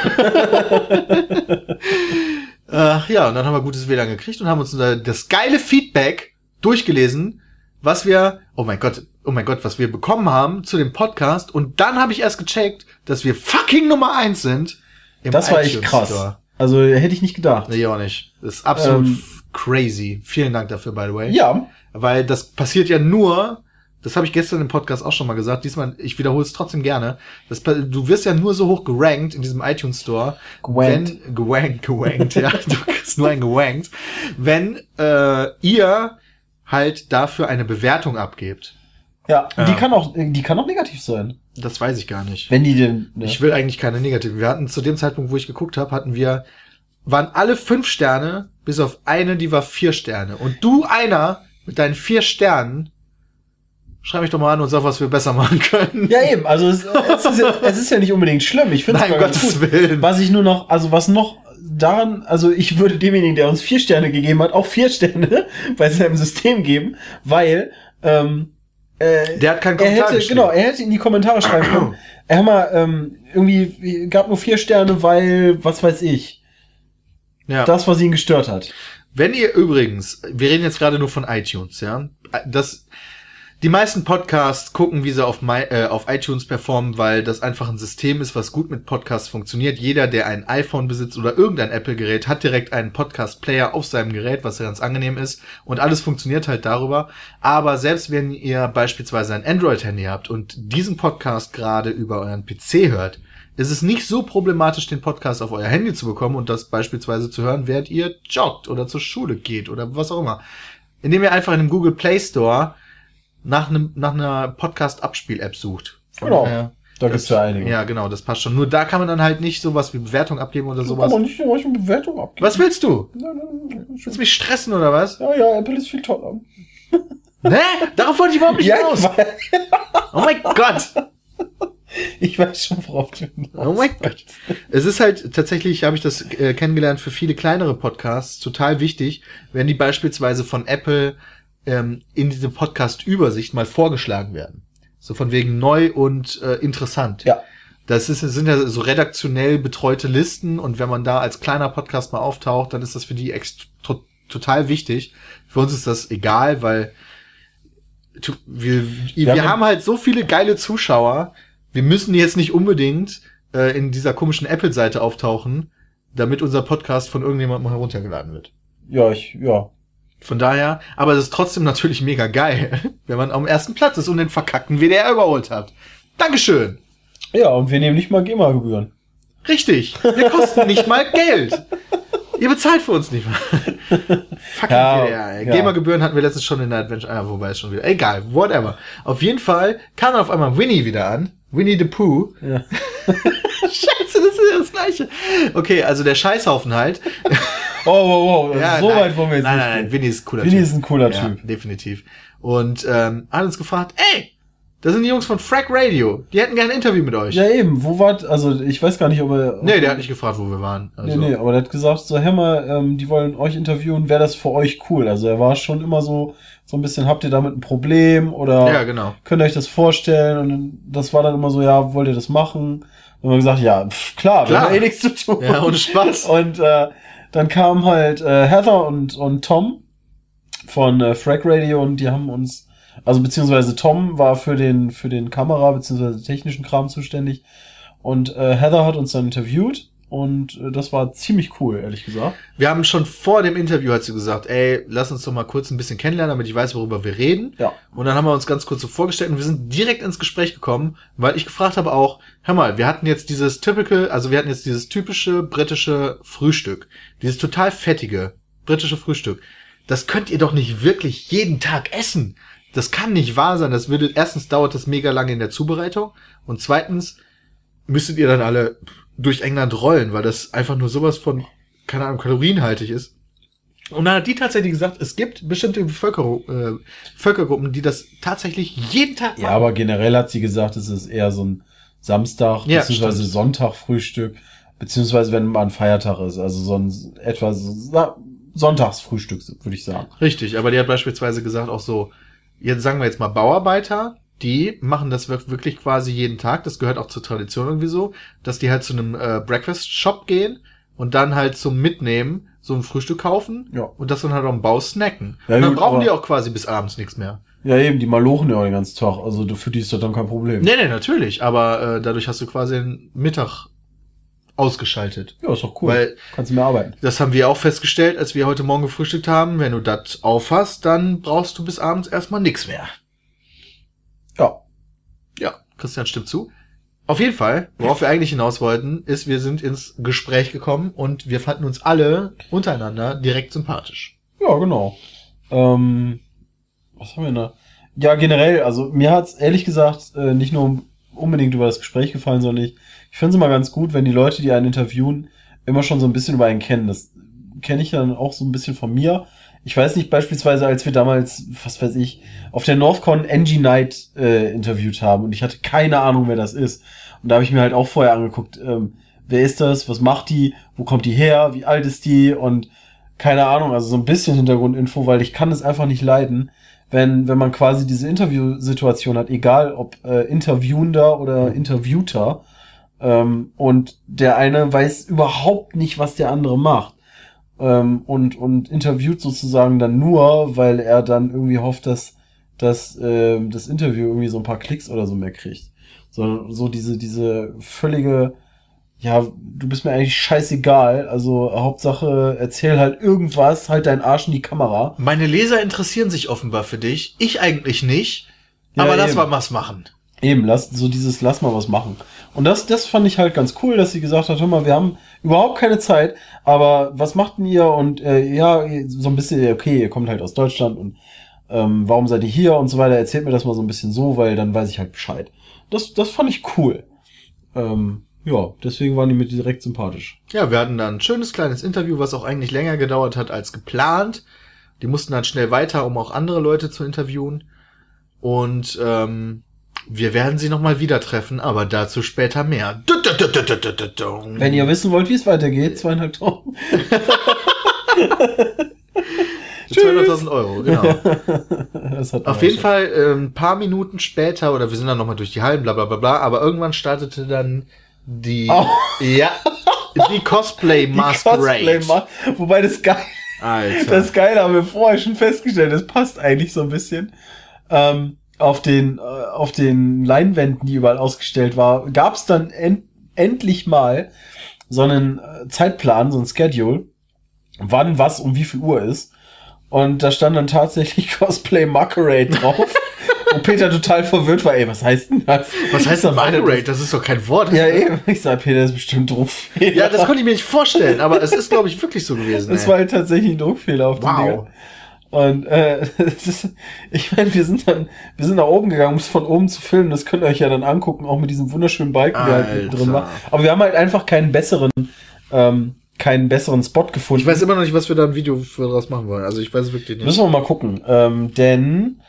äh, ja, und dann haben wir gutes WLAN gekriegt und haben uns da das geile Feedback durchgelesen, was wir, oh mein Gott, oh mein Gott, was wir bekommen haben zu dem Podcast. Und dann habe ich erst gecheckt, dass wir fucking Nummer eins sind. Im Das war echt krass. Store. Also hätte ich nicht gedacht. Nee, ich auch nicht. Das ist absolut Ähm, crazy. Vielen Dank dafür, by the way. Ja, Weil das passiert ja nur, das habe ich gestern im Podcast auch schon mal gesagt, diesmal, ich wiederhole es trotzdem gerne, das, du wirst ja nur so hoch gerankt in diesem iTunes Store, Gewankt. wenn, gewankt, gewankt, ja, du kriegst nur ein gewankt, wenn äh, ihr halt dafür eine Bewertung abgebt. ja. Ja. Die kann auch, die kann auch negativ sein. Das weiß ich gar nicht. Wenn die denn, ne? Ich will eigentlich keine negativen. Wir hatten zu dem Zeitpunkt, wo ich geguckt habe, hatten wir, waren alle fünf Sterne, bis auf eine, die war vier Sterne. Und du einer mit deinen vier Sternen schreib mich doch mal an und sag, was wir besser machen können. Ja, eben. Also es, es, ist, ja, es ist ja nicht unbedingt schlimm. Ich finde es Nein, Gottes gut. Willen. Was ich nur noch, also was noch daran, also ich würde demjenigen, der uns vier Sterne gegeben hat, auch vier Sterne bei seinem System geben, weil ähm, äh, Der hat keinen er Kommentar hätte, geschrieben. genau, er hätte in die Kommentare schreiben können. Er hat mal ähm, irgendwie gab nur vier Sterne, weil was weiß ich, Ja. das was ihn gestört hat. Wenn ihr übrigens, wir reden jetzt gerade nur von iTunes, ja, das, die meisten Podcasts gucken, wie sie auf, My, äh, auf iTunes performen, weil das einfach ein System ist, was gut mit Podcasts funktioniert. Jeder, der ein iPhone besitzt oder irgendein Apple-Gerät, hat direkt einen Podcast-Player auf seinem Gerät, was ganz angenehm ist. Und alles funktioniert halt darüber. Aber selbst wenn ihr beispielsweise ein Android-Handy habt und diesen Podcast gerade über euren PC hört, ist es nicht so problematisch, den Podcast auf euer Handy zu bekommen und das beispielsweise zu hören, während ihr joggt oder zur Schule geht oder was auch immer. Indem ihr einfach in dem Google Play Store nach, einem, nach einer Podcast-Abspiel-App sucht. Von Genau. daher- Da gibt's ja einige. Ja, genau, das passt schon. Nur da kann man dann halt nicht sowas wie Bewertung abgeben oder sowas. Kann man nicht eine Bewertung abgeben. Was willst du? Nein, nein, nein, Willst du mich stressen oder was? Ja, ja, Apple ist viel toller. Hä? Darauf wollte ich überhaupt nicht Ja, raus. Oh mein Gott. ich weiß schon, worauf du hinaus Oh mein Gott. Es ist halt tatsächlich, habe ich das äh, kennengelernt, für viele kleinere Podcasts total wichtig, wenn die beispielsweise von Apple ähm, in diese Podcast-Übersicht mal vorgeschlagen werden. So von wegen neu und äh, interessant. Ja. Das ist, sind ja so redaktionell betreute Listen und wenn man da als kleiner Podcast mal auftaucht, dann ist das für die ex to total wichtig. Für uns ist das egal, weil wir, wir, haben- haben halt so viele geile Zuschauer. Wir müssen jetzt nicht unbedingt äh, in dieser komischen Apple-Seite auftauchen, damit unser Podcast von irgendjemandem heruntergeladen wird. Ja, ich, ja. Von daher, aber es ist trotzdem natürlich mega geil, wenn man am ersten Platz ist und den verkackten WDR überholt hat. Dankeschön. Ja, und wir nehmen nicht mal GEMA-Gebühren. Richtig. Wir kosten nicht mal Geld. Ihr bezahlt für uns nicht mal. Fucking Ja, WDR, ey. ja. GEMA-Gebühren hatten wir letztens schon in der Adventure. Ah, wobei ist schon wieder. Egal, whatever. Auf jeden Fall kam auf einmal Winnie wieder an. Winnie the Pooh. Ja. Scheiße, das ist ja das Gleiche. Okay, also der Scheißhaufen halt. Oh, wow, wow. Ja, so nein, weit wollen wir jetzt Nein, nicht nein, nein. Winnie ist ein cooler Winnie Typ. ist ein cooler ja, Typ. definitiv. Und ähm, hat uns gefragt, ey, das sind die Jungs von Frack Radio. Die hätten gerne ein Interview mit euch. Ja, eben. Wo wart, also ich weiß gar nicht, ob er. Nee, der hat nicht gefragt, wo wir waren. Also, Nee, nee, aber der hat gesagt, so, hör mal, ähm, die wollen euch interviewen, wäre das für euch cool? Also er war schon immer so, so ein bisschen, habt ihr damit ein Problem oder Ja, genau. könnt ihr euch das vorstellen? Und das war dann immer so, ja, wollt ihr das machen? Und wir haben gesagt, ja, pff, klar, wir Klar. haben eh nichts zu tun. Ja, ohne Spaß. Und äh, dann kamen halt äh, Heather und, und Tom von äh, Frag Radio und die haben uns, also beziehungsweise Tom war für den, für den Kamera beziehungsweise technischen Kram zuständig und äh, Heather hat uns dann interviewt und äh, das war ziemlich cool, ehrlich gesagt. Wir haben schon vor dem Interview, hat sie gesagt, ey, lass uns doch mal kurz ein bisschen kennenlernen, damit ich weiß, worüber wir reden. Ja. Und dann haben wir uns ganz kurz so vorgestellt und wir sind direkt ins Gespräch gekommen, weil ich gefragt habe auch, hör mal, wir hatten jetzt dieses typical, also wir hatten jetzt dieses typische britische Frühstück, dieses total fettige britische Frühstück. Das könnt ihr doch nicht wirklich jeden Tag essen. Das kann nicht wahr sein. Das würde, erstens dauert das mega lange in der Zubereitung und zweitens müsstet ihr dann alle durch England rollen, weil das einfach nur sowas von, keine Ahnung, kalorienhaltig ist. Und dann hat die tatsächlich gesagt, es gibt bestimmte Bevölkerung, äh, Völkergruppen, die das tatsächlich jeden Tag Ja, aber generell hat sie gesagt, es ist eher so ein Samstag Ja, beziehungsweise stimmt. Sonntag Frühstück, beziehungsweise wenn mal ein Feiertag ist, also so ein etwa so, Sonntagsfrühstück, würde ich sagen. Richtig, aber die hat beispielsweise gesagt auch so, jetzt sagen wir jetzt mal Bauarbeiter, die machen das wir- wirklich quasi jeden Tag, das gehört auch zur Tradition irgendwie so, dass die halt zu einem äh, Breakfast-Shop gehen und dann halt zum Mitnehmen so ein Frühstück kaufen Ja. und das dann halt am Bau snacken. Ja, und dann gut, brauchen die auch quasi bis abends nichts mehr. Ja, eben, die malochen ja auch den ganzen Tag. Also du- für die ist das dann kein Problem. Nee, nee, natürlich, aber äh, dadurch hast du quasi den Mittag ausgeschaltet. Ja, ist doch cool. Weil Kannst du mehr arbeiten. Das haben wir auch festgestellt, als wir heute Morgen gefrühstückt haben. Wenn du das aufhast, dann brauchst du bis abends erstmal nichts mehr. Christian stimmt zu. Auf jeden Fall, worauf wir eigentlich hinaus wollten, ist, wir sind ins Gespräch gekommen und wir fanden uns alle untereinander direkt sympathisch. Ja, genau. Ähm, was haben wir da? Ja, generell, also mir hat's ehrlich gesagt äh, nicht nur unbedingt über das Gespräch gefallen, sondern ich, ich finde es immer ganz gut, wenn die Leute, die einen interviewen, immer schon so ein bisschen über einen kennen. Das kenne ich dann auch so ein bisschen von mir. Ich weiß nicht, beispielsweise, als wir damals, was weiß ich, auf der NorthCon NG Knight äh, interviewt haben und ich hatte keine Ahnung, wer das ist. Und da habe ich mir halt auch vorher angeguckt, ähm, wer ist das, was macht die, wo kommt die her, wie alt ist die? Und keine Ahnung, also so ein bisschen Hintergrundinfo, weil ich kann es einfach nicht leiden, wenn, wenn man quasi diese Interviewsituation hat, egal ob äh, Interviewender oder Interviewter, ähm, und der eine weiß überhaupt nicht, was der andere macht. Ähm, und, und interviewt sozusagen dann nur, weil er dann irgendwie hofft, dass, dass äh, das Interview irgendwie so ein paar Klicks oder so mehr kriegt. So, so diese, diese völlige, ja, du bist mir eigentlich scheißegal. Also Hauptsache, erzähl halt irgendwas, halt deinen Arsch in die Kamera. Meine Leser interessieren sich offenbar für dich. Ich eigentlich nicht. Ja, aber lass mal was machen. Eben, lass, so dieses, lass mal was machen. Und das, das fand ich halt ganz cool, dass sie gesagt hat, hör mal, wir haben überhaupt keine Zeit, aber was macht denn ihr? Und äh, ja, so ein bisschen, okay, ihr kommt halt aus Deutschland und ähm, warum seid ihr hier und so weiter. Erzählt mir das mal so ein bisschen so, weil dann weiß ich halt Bescheid. Das, das fand ich cool. Ähm, ja, deswegen waren die mir direkt sympathisch. Ja, wir hatten dann ein schönes kleines Interview, was auch eigentlich länger gedauert hat als geplant. Die mussten dann schnell weiter, um auch andere Leute zu interviewen. Und ähm, wir werden sie nochmal wieder treffen, aber dazu später mehr. Wenn ihr wissen wollt, wie es weitergeht, zweieinhalb Tonnen. 200.000 Euro, genau. Auf jeden Fall ein ähm, paar Minuten später, oder wir sind dann nochmal durch die Hallen, bla bla bla bla, aber irgendwann startete dann die, oh. ja, die Cosplay Masquerade. Cosplay Wobei das geil, Alter. das Geile haben wir vorher schon festgestellt, das passt eigentlich so ein bisschen. Ähm, auf den, äh, auf den Leinwänden, die überall ausgestellt war, gab es dann en endlich mal so einen äh, Zeitplan, so ein Schedule, wann was um wie viel Uhr ist. Und da stand dann tatsächlich Cosplay Masquerade drauf. Und Peter total verwirrt war, ey, was heißt denn das? Was heißt denn Masquerade? Das ist doch kein Wort. Ja, eben. Ich sag, Peter ist bestimmt Druckfehler. Ja, das konnte ich mir nicht vorstellen, aber es ist, glaube ich, wirklich so gewesen. Es war halt tatsächlich ein Druckfehler auf wow. Dinger. Und äh, ist, ich meine, wir sind dann, wir sind nach oben gegangen, um es von oben zu filmen. Das könnt ihr euch ja dann angucken, auch mit diesem wunderschönen Balken, der halt drin war. Aber wir haben halt einfach keinen besseren, ähm, keinen besseren Spot gefunden. Ich weiß immer noch nicht, was wir da ein Video für draus machen wollen. Also ich weiß wirklich nicht. Müssen wir mal gucken. Ähm, denn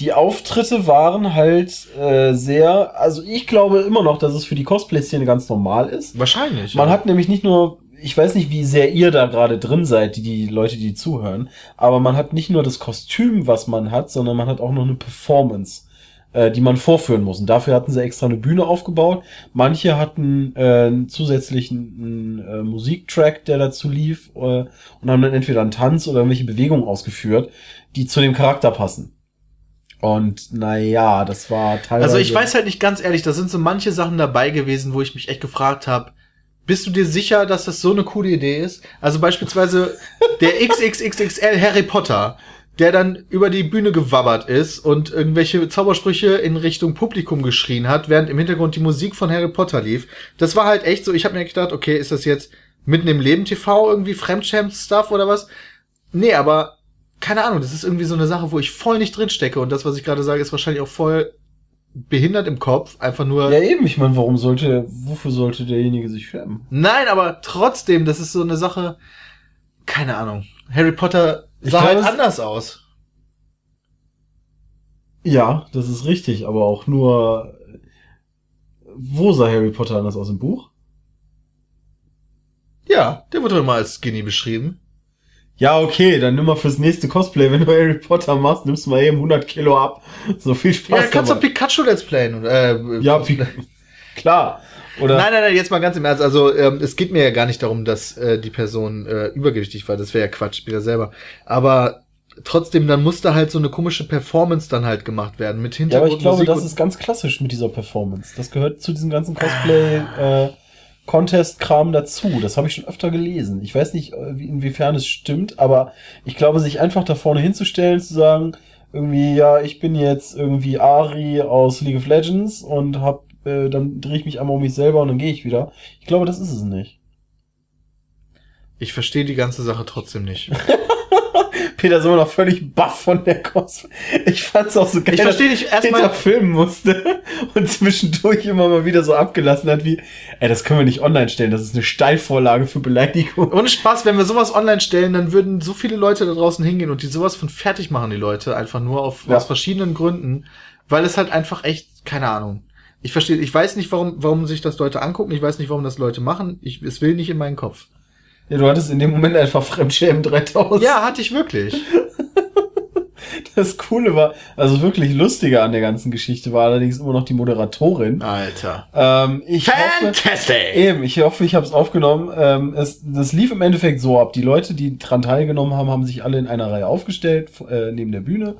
die Auftritte waren halt äh, sehr, also ich glaube immer noch, dass es für die Cosplay-Szene ganz normal ist. Wahrscheinlich. Man ja. hat nämlich nicht nur ich weiß nicht, wie sehr ihr da gerade drin seid, die, die Leute, die zuhören, aber man hat nicht nur das Kostüm, was man hat, sondern man hat auch noch eine Performance, äh, die man vorführen muss. Und dafür hatten sie extra eine Bühne aufgebaut. Manche hatten äh, einen zusätzlichen äh, Musiktrack, der dazu lief, äh, und haben dann entweder einen Tanz oder irgendwelche Bewegungen ausgeführt, die zu dem Charakter passen. Und naja, das war teilweise. Also ich weiß halt nicht ganz ehrlich, da sind so manche Sachen dabei gewesen, wo ich mich echt gefragt habe, bist du dir sicher, dass das so eine coole Idee ist? Also beispielsweise der XXXXL Harry Potter, der dann über die Bühne gewabbert ist und irgendwelche Zaubersprüche in Richtung Publikum geschrien hat, während im Hintergrund die Musik von Harry Potter lief. Das war halt echt so, ich habe mir gedacht, okay, ist das jetzt mitten im Leben TV irgendwie Fremdschämt-Stuff oder was? Nee, aber keine Ahnung, das ist irgendwie so eine Sache, wo ich voll nicht drin stecke und das, was ich gerade sage, ist wahrscheinlich auch voll behindert im Kopf, einfach nur. Ja, eben, ich meine, warum sollte, wofür sollte derjenige sich schämen? Nein, aber trotzdem, das ist so eine Sache, keine Ahnung. Harry Potter sah halt anders aus. Ja, das ist richtig, aber auch nur, wo sah Harry Potter anders aus im Buch? Ja, der wurde immer als Skinny beschrieben. Ja, okay, dann nimm mal fürs nächste Cosplay, wenn du Harry Potter machst, nimmst du mal eben 100 Kilo ab. So viel Spaß. Ja, kannst du Pikachu Let's Playen. Äh, ja, Pi klar. Oder? Nein, nein, nein, jetzt mal ganz im Ernst. Also ähm, es geht mir ja gar nicht darum, dass äh, die Person äh, übergewichtig war. Das wäre ja Quatsch, Spieler selber. Aber trotzdem, dann musste halt so eine komische Performance dann halt gemacht werden mit Hintergrund. Ja, aber ich glaube, das ist ganz klassisch mit dieser Performance. Das gehört zu diesem ganzen Cosplay. Äh, Contest-Kram dazu. Das habe ich schon öfter gelesen. Ich weiß nicht, äh, inwiefern es stimmt, aber ich glaube, sich einfach da vorne hinzustellen, zu sagen, irgendwie, ja, ich bin jetzt irgendwie Ari aus League of Legends und hab, äh, dann drehe ich mich einmal um mich selber und dann gehe ich wieder. Ich glaube, das ist es nicht. Ich verstehe die ganze Sache trotzdem nicht. Peter ist immer noch völlig baff von der Cosplay. Ich fand's auch so geil, Ich verstehe dass nicht, erstmal- Peter filmen musste und zwischendurch immer mal wieder so abgelassen hat wie, ey, das können wir nicht online stellen, das ist eine Steilvorlage für Beleidigung. Ohne Spaß, wenn wir sowas online stellen, dann würden so viele Leute da draußen hingehen und die sowas von fertig machen, die Leute, einfach nur auf, Ja. aus verschiedenen Gründen, weil es halt einfach echt, keine Ahnung. Ich verstehe, ich weiß nicht, warum, warum sich das Leute angucken, ich weiß nicht, warum das Leute machen, ich, es will nicht in meinen Kopf. Ja, du hattest in dem Moment einfach Fremdschämen 3000. Ja, hatte ich wirklich. Das Coole war, also wirklich Lustige an der ganzen Geschichte war allerdings immer noch die Moderatorin. Alter. Ähm, ich hoffe, Fantastic! Eben, ich hoffe, ich habe es aufgenommen. Ähm, es, das lief im Endeffekt so ab. Die Leute, die dran teilgenommen haben, haben sich alle in einer Reihe aufgestellt, äh, neben der Bühne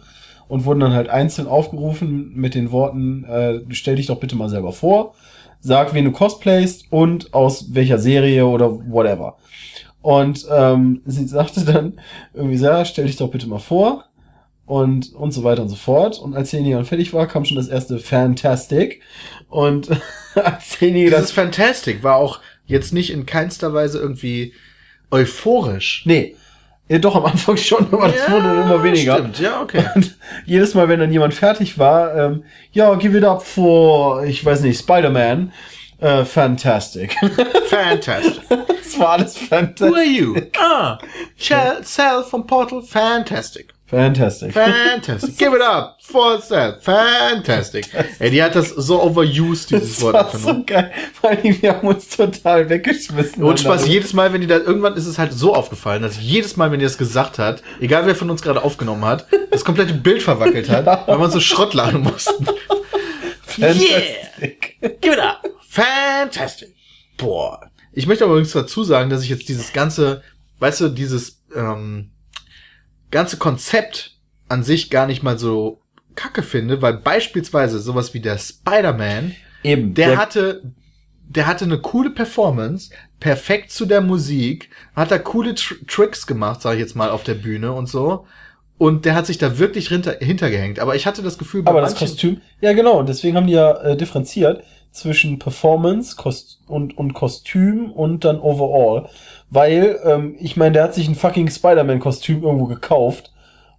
und wurden dann halt einzeln aufgerufen mit den Worten, äh, stell dich doch bitte mal selber vor, sag, wen du cosplayst und aus welcher Serie oder whatever. Und ähm, sie sagte dann irgendwie ja, stell dich doch bitte mal vor und und so weiter und so fort. Und als derjenige dann fertig war, kam schon das erste Fantastic. Und als derjenige Das Fantastic, war auch jetzt nicht in keinster Weise irgendwie euphorisch. Nee. Ja, doch, am Anfang schon, aber das wurde dann immer weniger. Stimmt, ja, okay. Und jedes Mal, wenn dann jemand fertig war, ähm, ja, give it up for, ich weiß nicht, Spider-Man. Äh, fantastic. Fantastic. das war alles Who fantastic. are you? Ah, Cell, Cell vom Portal. Fantastic. Fantastic. Fantastic. Give it up for Cell. Fantastic. Ey, die hat das so overused, dieses Das Wort war so geil. Vor allem, wir haben uns total weggeschmissen. Und Spaß, jedes Mal, wenn die da, irgendwann ist es halt so aufgefallen, dass jedes Mal, wenn die das gesagt hat, egal wer von uns gerade aufgenommen hat, das komplette Bild verwackelt hat, weil man so Schrott lachen mussten. Fantastic. Give it up. Fantastic. Boah. Ich möchte aber übrigens dazu sagen, dass ich jetzt dieses ganze, weißt du, dieses ähm, ganze Konzept an sich gar nicht mal so kacke finde, weil beispielsweise sowas wie der Spider-Man, Eben. der, hatte, der hatte eine coole Performance, perfekt zu der Musik, hat da coole Tr Tricks gemacht, sage ich jetzt mal, auf der Bühne und so. Und der hat sich da wirklich hinter, hintergehängt. Aber ich hatte das Gefühl, bei Aber das Kostüm, ja genau, und deswegen haben die ja äh, differenziert zwischen Performance Kost und, und Kostüm und dann Overall. Weil, ähm, ich meine, der hat sich ein fucking Spider-Man-Kostüm irgendwo gekauft.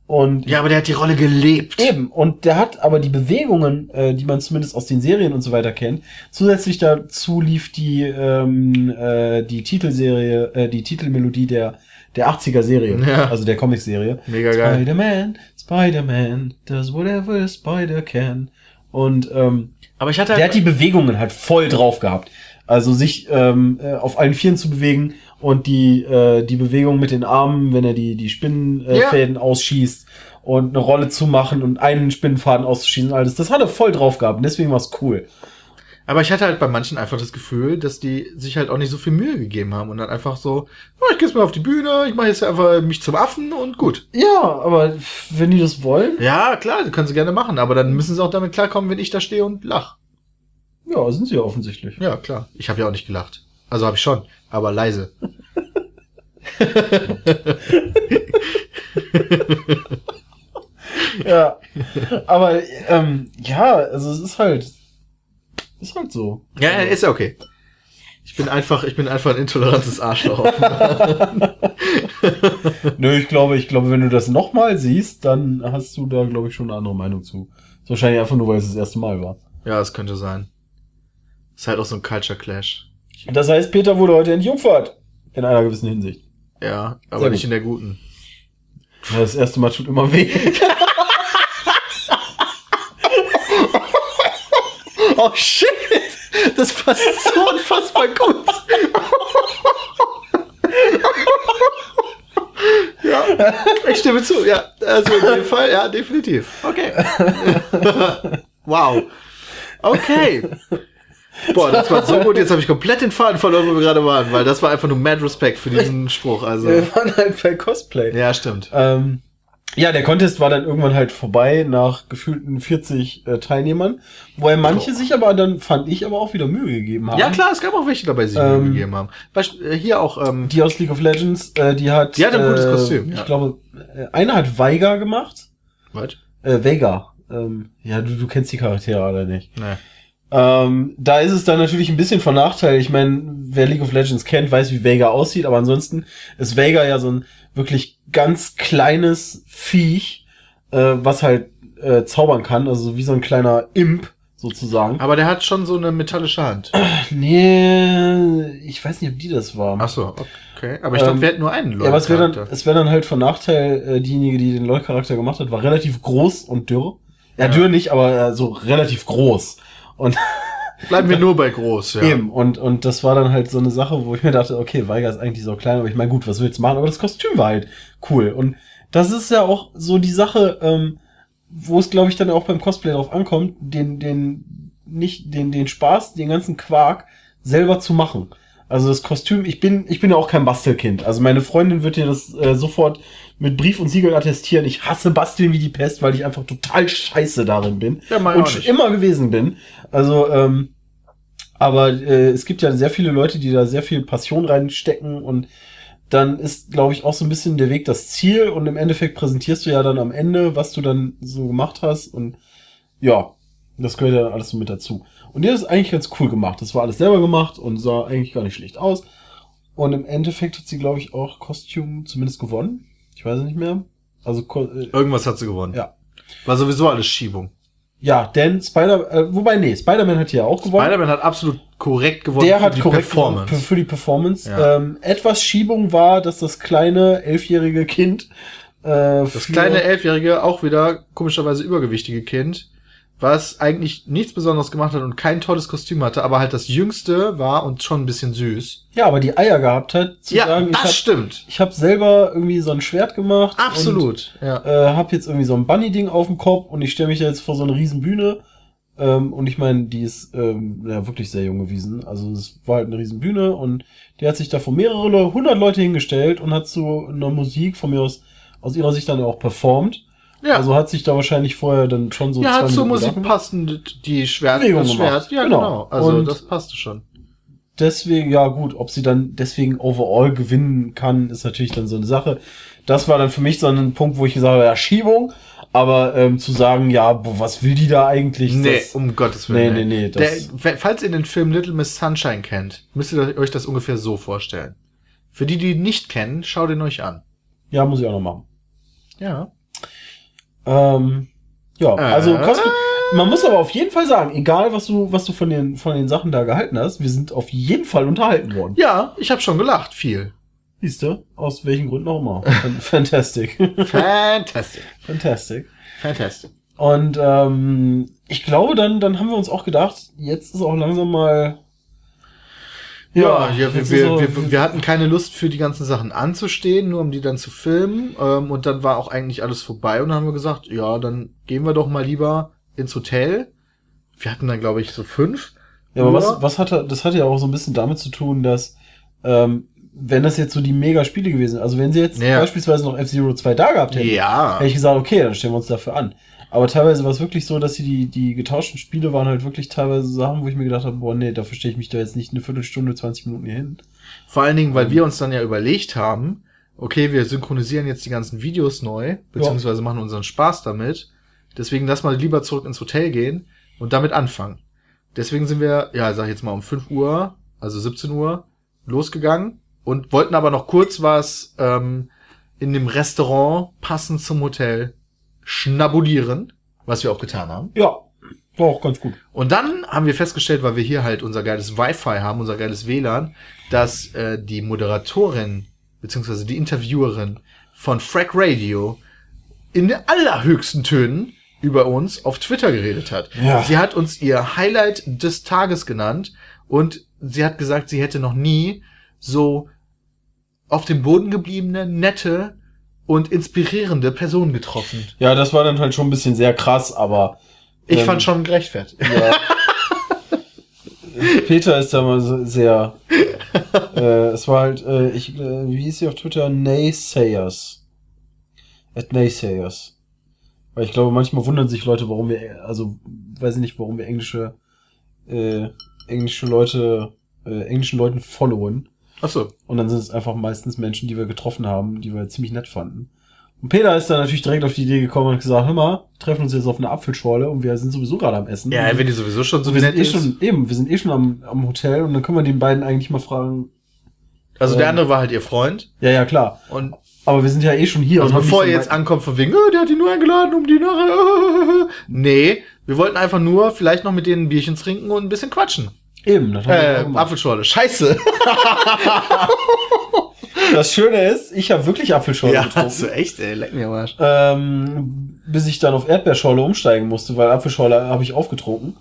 Und Ja, aber der hat die Rolle gelebt. eben, und der hat aber die Bewegungen, äh, die man zumindest aus den Serien und so weiter kennt. Zusätzlich dazu lief die, ähm, äh, die Titelserie, äh, die Titelmelodie der, der 80er-Serie, Ja. also der Comic-Serie. Mega geil. Spider-Man, Spider-Man, does whatever spider can. Und ähm, Aber ich hatte der hat die Bewegungen halt voll drauf gehabt. Also sich ähm, äh, auf allen Vieren zu bewegen und die, äh, die Bewegung mit den Armen, wenn er die, die Spinnenfäden äh, Ja. Ausschießt und eine Rolle zu machen und einen Spinnenfaden auszuschießen alles. Das hat er voll drauf gehabt und deswegen war's cool. Aber ich hatte halt bei manchen einfach das Gefühl, dass die sich halt auch nicht so viel Mühe gegeben haben und dann einfach so, oh, ich geh jetzt mal auf die Bühne, ich mache jetzt einfach mich zum Affen und gut. Ja, aber wenn die das wollen, Ja, klar, das können sie gerne machen, aber dann müssen sie auch damit klarkommen, wenn ich da stehe und lach. ja, sind sie ja offensichtlich. Ja, klar. Ich habe ja auch nicht gelacht. Also habe ich schon, aber leise. Ja. Aber ähm, ja, also es ist halt, ist halt so. Ja, ja, ist ja okay. Ich bin einfach, ich bin einfach ein intolerantes Arschloch. Nö, ich glaube, ich glaube, wenn du das nochmal siehst, dann hast du da, glaube ich, schon eine andere Meinung zu. Ist wahrscheinlich einfach nur, weil es das erste Mal war. ja, das könnte sein. Ist halt auch so ein Culture Clash. Das heißt, Peter wurde heute entjungfert. In einer gewissen Hinsicht. Ja, aber Sehr nicht gut. in der guten. Ja, Das erste Mal tut immer weh. Oh shit! Das passt so unfassbar gut. ja, ich stimme zu. Ja, also in dem Fall, ja, definitiv. Okay. wow. Okay. Boah, das war so gut. Jetzt habe ich komplett den Faden verloren, wo wir gerade waren, weil das war einfach nur mad Respect für diesen Spruch. Also, Wir waren halt bei Cosplay. ja, stimmt. Ähm, ja, der Contest war dann irgendwann halt vorbei nach gefühlten 40 äh, Teilnehmern, wobei manche sich aber dann, fand ich, aber auch wieder Mühe gegeben haben. Ja, klar, es gab auch welche dabei, die sich Mühe Ähm, gegeben haben. Beisp äh, hier auch, ähm, Die aus League of Legends, äh, die hat. Die hat ein gutes äh, Kostüm, Ich ja. glaube, äh, eine hat Veiga gemacht. was? Äh, Vega. Ähm, ja, du, du kennst die Charaktere alle nicht. Nee. Ähm, da ist es dann natürlich ein bisschen von Nachteil. Ich meine, wer League of Legends kennt, weiß, wie Vega aussieht, aber ansonsten ist Vega ja so ein wirklich ganz kleines Viech, äh, was halt äh, zaubern kann, also wie so ein kleiner Imp sozusagen. Aber der hat schon so eine metallische Hand. Nee, ich weiß nicht, ob die das war. Ach so, okay. Aber ich glaube, Ähm, wir hätten nur einen Ja, aber es wäre dann, es wäre dann halt von Nachteil, äh, diejenige, die den LOL-Charakter gemacht hat, war relativ groß und dürr. Ja, Ja. dürr nicht, aber äh, so relativ groß. Und Bleiben wir nur bei groß, ja. eben, und, und das war dann halt so eine Sache, wo ich mir dachte, okay, Weiger ist eigentlich so klein, aber ich meine, gut, was willst du machen? Aber das Kostüm war halt cool. Und das ist ja auch so die Sache, ähm, wo es, glaube ich, dann auch beim Cosplay drauf ankommt, den, den, nicht, den, den Spaß, den ganzen Quark selber zu machen. Also das Kostüm, ich bin, ich bin ja auch kein Bastelkind. Also meine Freundin wird dir das äh, sofort mit Brief und Siegel attestieren. Ich hasse Basteln wie die Pest, weil ich einfach total scheiße darin bin. Ja, und schon immer gewesen bin. Also, ähm, aber äh, es gibt ja sehr viele Leute, die da sehr viel Passion reinstecken und dann ist, glaube ich, auch so ein bisschen der Weg das Ziel und im Endeffekt präsentierst du ja dann am Ende, was du dann so gemacht hast und ja, das gehört ja alles so mit dazu. Und die hat es eigentlich ganz cool gemacht. Das war alles selber gemacht und sah eigentlich gar nicht schlecht aus. Und im Endeffekt hat sie, glaube ich, auch Kostüm zumindest gewonnen. Ich weiß nicht mehr. Also, äh, Irgendwas hat sie gewonnen. ja. War sowieso alles Schiebung. Ja, denn Spider, äh, wobei, nee, Spider-Man hat hier auch gewonnen. Spider-Man hat absolut korrekt gewonnen Der für hat die korrekt Performance. Für, für die Performance. Ja. Ähm, etwas Schiebung war, dass das kleine elfjährige Kind äh, Das kleine elfjährige, auch wieder komischerweise übergewichtige Kind, was eigentlich nichts Besonderes gemacht hat und kein tolles Kostüm hatte, aber halt das jüngste war und schon ein bisschen süß. ja, aber die Eier gehabt hat, zu ja, sagen, ich das habe stimmt. ich hab selber irgendwie so ein Schwert gemacht. Absolut. ja. Und, äh, hab jetzt irgendwie so ein Bunny-Ding auf dem Kopf und ich stelle mich da jetzt vor so eine riesen Bühne. Ähm, und ich meine, die ist ähm, ja wirklich sehr jung gewesen. Also es war halt eine riesen Bühne und die hat sich da vor mehrere hundert Leute hingestellt und hat so eine Musik von mir aus aus ihrer Sicht dann auch performt. Ja. Also hat sich da wahrscheinlich vorher dann schon so ja, hat zur Musik Gedanken passend die Schwert, Bewegung das gemacht. Schwert. Ja, Genau. genau. Also Und- das passte schon. deswegen, ja gut, ob sie dann deswegen overall gewinnen kann, ist natürlich dann so eine Sache. Das war dann für mich so ein Punkt, wo ich gesagt habe, ja, Schiebung, aber ähm, zu sagen, ja, boah, was will die da eigentlich? Nee, Das, um Gottes Willen. Nee, nee, nee, Der, das- f- falls ihr den Film Little Miss Sunshine kennt, müsst ihr euch das ungefähr so vorstellen. Für die, die ihn nicht kennen, schaut ihn euch an. ja, muss ich auch noch machen. Ja. Ähm, ja, also Äh? Cosplay, man muss aber auf jeden Fall sagen, egal was du, was du von den, von den Sachen da gehalten hast, wir sind auf jeden Fall unterhalten worden. Ja, ich habe schon gelacht, viel. Siehst du? Aus welchen Gründen auch immer. Fan- Fantastic. Fantastic. Fantastic. Fantastic. Und ähm, ich glaube, dann, dann haben wir uns auch gedacht, jetzt ist auch langsam mal. Ja, ja, wir, wir, so- wir, wir hatten keine Lust für die ganzen Sachen anzustehen, nur um die dann zu filmen. Ähm, und dann war auch eigentlich alles vorbei und dann haben wir gesagt, ja, dann gehen wir doch mal lieber ins Hotel. Wir hatten dann, glaube ich, so fünf. Ja, aber was, was hatte, das hatte ja auch so ein bisschen damit zu tun, dass, ähm, wenn das jetzt so die Mega-Spiele gewesen sind, also wenn sie jetzt Ja. beispielsweise noch F-Zero 2 da gehabt hätten, Ja. hätte ich gesagt, okay, dann stellen wir uns dafür an. Aber teilweise war es wirklich so, dass sie die, die getauschten Spiele waren halt wirklich teilweise Sachen, wo ich mir gedacht habe, boah, nee, da verstehe ich mich da jetzt nicht eine Viertelstunde, 20 Minuten hier hin. Vor allen Dingen, weil wir uns dann ja überlegt haben, okay, wir synchronisieren jetzt die ganzen Videos neu, beziehungsweise machen unseren Spaß damit. Deswegen lass mal lieber zurück ins Hotel gehen und damit anfangen. Deswegen sind wir, ja, sag ich jetzt mal um 5 Uhr, also 17 Uhr, losgegangen und wollten aber noch kurz was ähm, in dem Restaurant passend zum Hotel schnabulieren, was wir auch getan haben. Ja, war auch ganz gut. Und dann haben wir festgestellt, weil wir hier halt unser geiles Wi-Fi haben, unser geiles WLAN, dass äh, die Moderatorin beziehungsweise die Interviewerin von Frack Radio in den allerhöchsten Tönen über uns auf Twitter geredet hat. Ja. Sie hat uns ihr Highlight des Tages genannt und sie hat gesagt, sie hätte noch nie so auf dem Boden gebliebene, nette und inspirierende Personen getroffen. Ja, das war dann halt schon ein bisschen sehr krass, aber Ich Ähm, fand schon gerechtfertigt. Ja. Peter ist da mal so sehr. äh, es war halt, äh, ich, äh, wie hieß sie auf Twitter? Naysayers. At Naysayers. Weil ich glaube, manchmal wundern sich Leute, warum wir, also weiß ich nicht, warum wir englische, äh, englische Leute, äh, englischen Leuten followen. Ach so. Und dann sind es einfach meistens Menschen, die wir getroffen haben, die wir ziemlich nett fanden. Und Peter ist dann natürlich direkt auf die Idee gekommen und hat gesagt, hör mal, treffen uns jetzt auf eine Apfelschorle und wir sind sowieso gerade am Essen. Ja, wenn die sowieso schon so wir sind nett eh ist. schon, eben, wir sind eh schon am, am Hotel und dann können wir den beiden eigentlich mal fragen. Also der ähm, andere war halt ihr Freund. Ja, ja, klar. Und Aber wir sind ja eh schon hier. also und bevor ihr jetzt ankommt von wegen, oh, der hat die nur eingeladen, um die nachher. nee, wir wollten einfach nur vielleicht noch mit denen ein Bierchen trinken und ein bisschen quatschen. Eben, das haben wir Äh, gemacht. Apfelschorle. Scheiße. Das Schöne ist, ich habe wirklich Apfelschorle ja, getrunken. hast du echt, ey, leck mir am Arsch. ähm, bis ich dann auf Erdbeerschorle umsteigen musste, weil Apfelschorle habe ich aufgetrunken.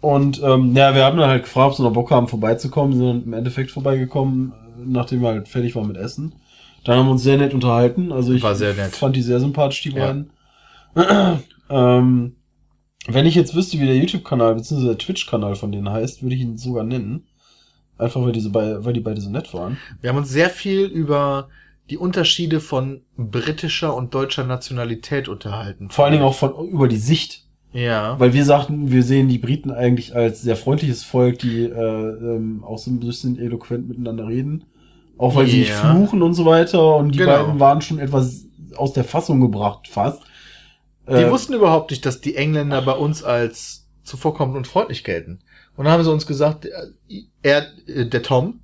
Und ähm, ja, wir haben dann halt gefragt, ob sie noch Bock haben, vorbeizukommen. Wir sind im Endeffekt vorbeigekommen, äh, nachdem wir halt fertig waren mit Essen. Dann haben wir uns sehr nett unterhalten. Also ich War sehr nett. fand die sehr sympathisch, die Ja. beiden. ähm, wenn ich jetzt wüsste, wie der YouTube-Kanal bzw. der Twitch-Kanal von denen heißt, würde ich ihn sogar nennen. Einfach weil, diese weil die beide so nett waren. Wir haben uns sehr viel über die Unterschiede von britischer und deutscher Nationalität unterhalten. Vor allen Dingen auch von über die Sicht. Ja. Weil wir sagten, wir sehen die Briten eigentlich als sehr freundliches Volk, die äh, ähm, auch so ein bisschen eloquent miteinander reden. Auch weil sie nicht fluchen und so weiter. Und die Genau. beiden waren schon etwas aus der Fassung gebracht, fast. Die Äh, wussten überhaupt nicht, dass die Engländer bei uns als zuvorkommend und freundlich gelten. Und dann haben sie uns gesagt, er, äh, der Tom,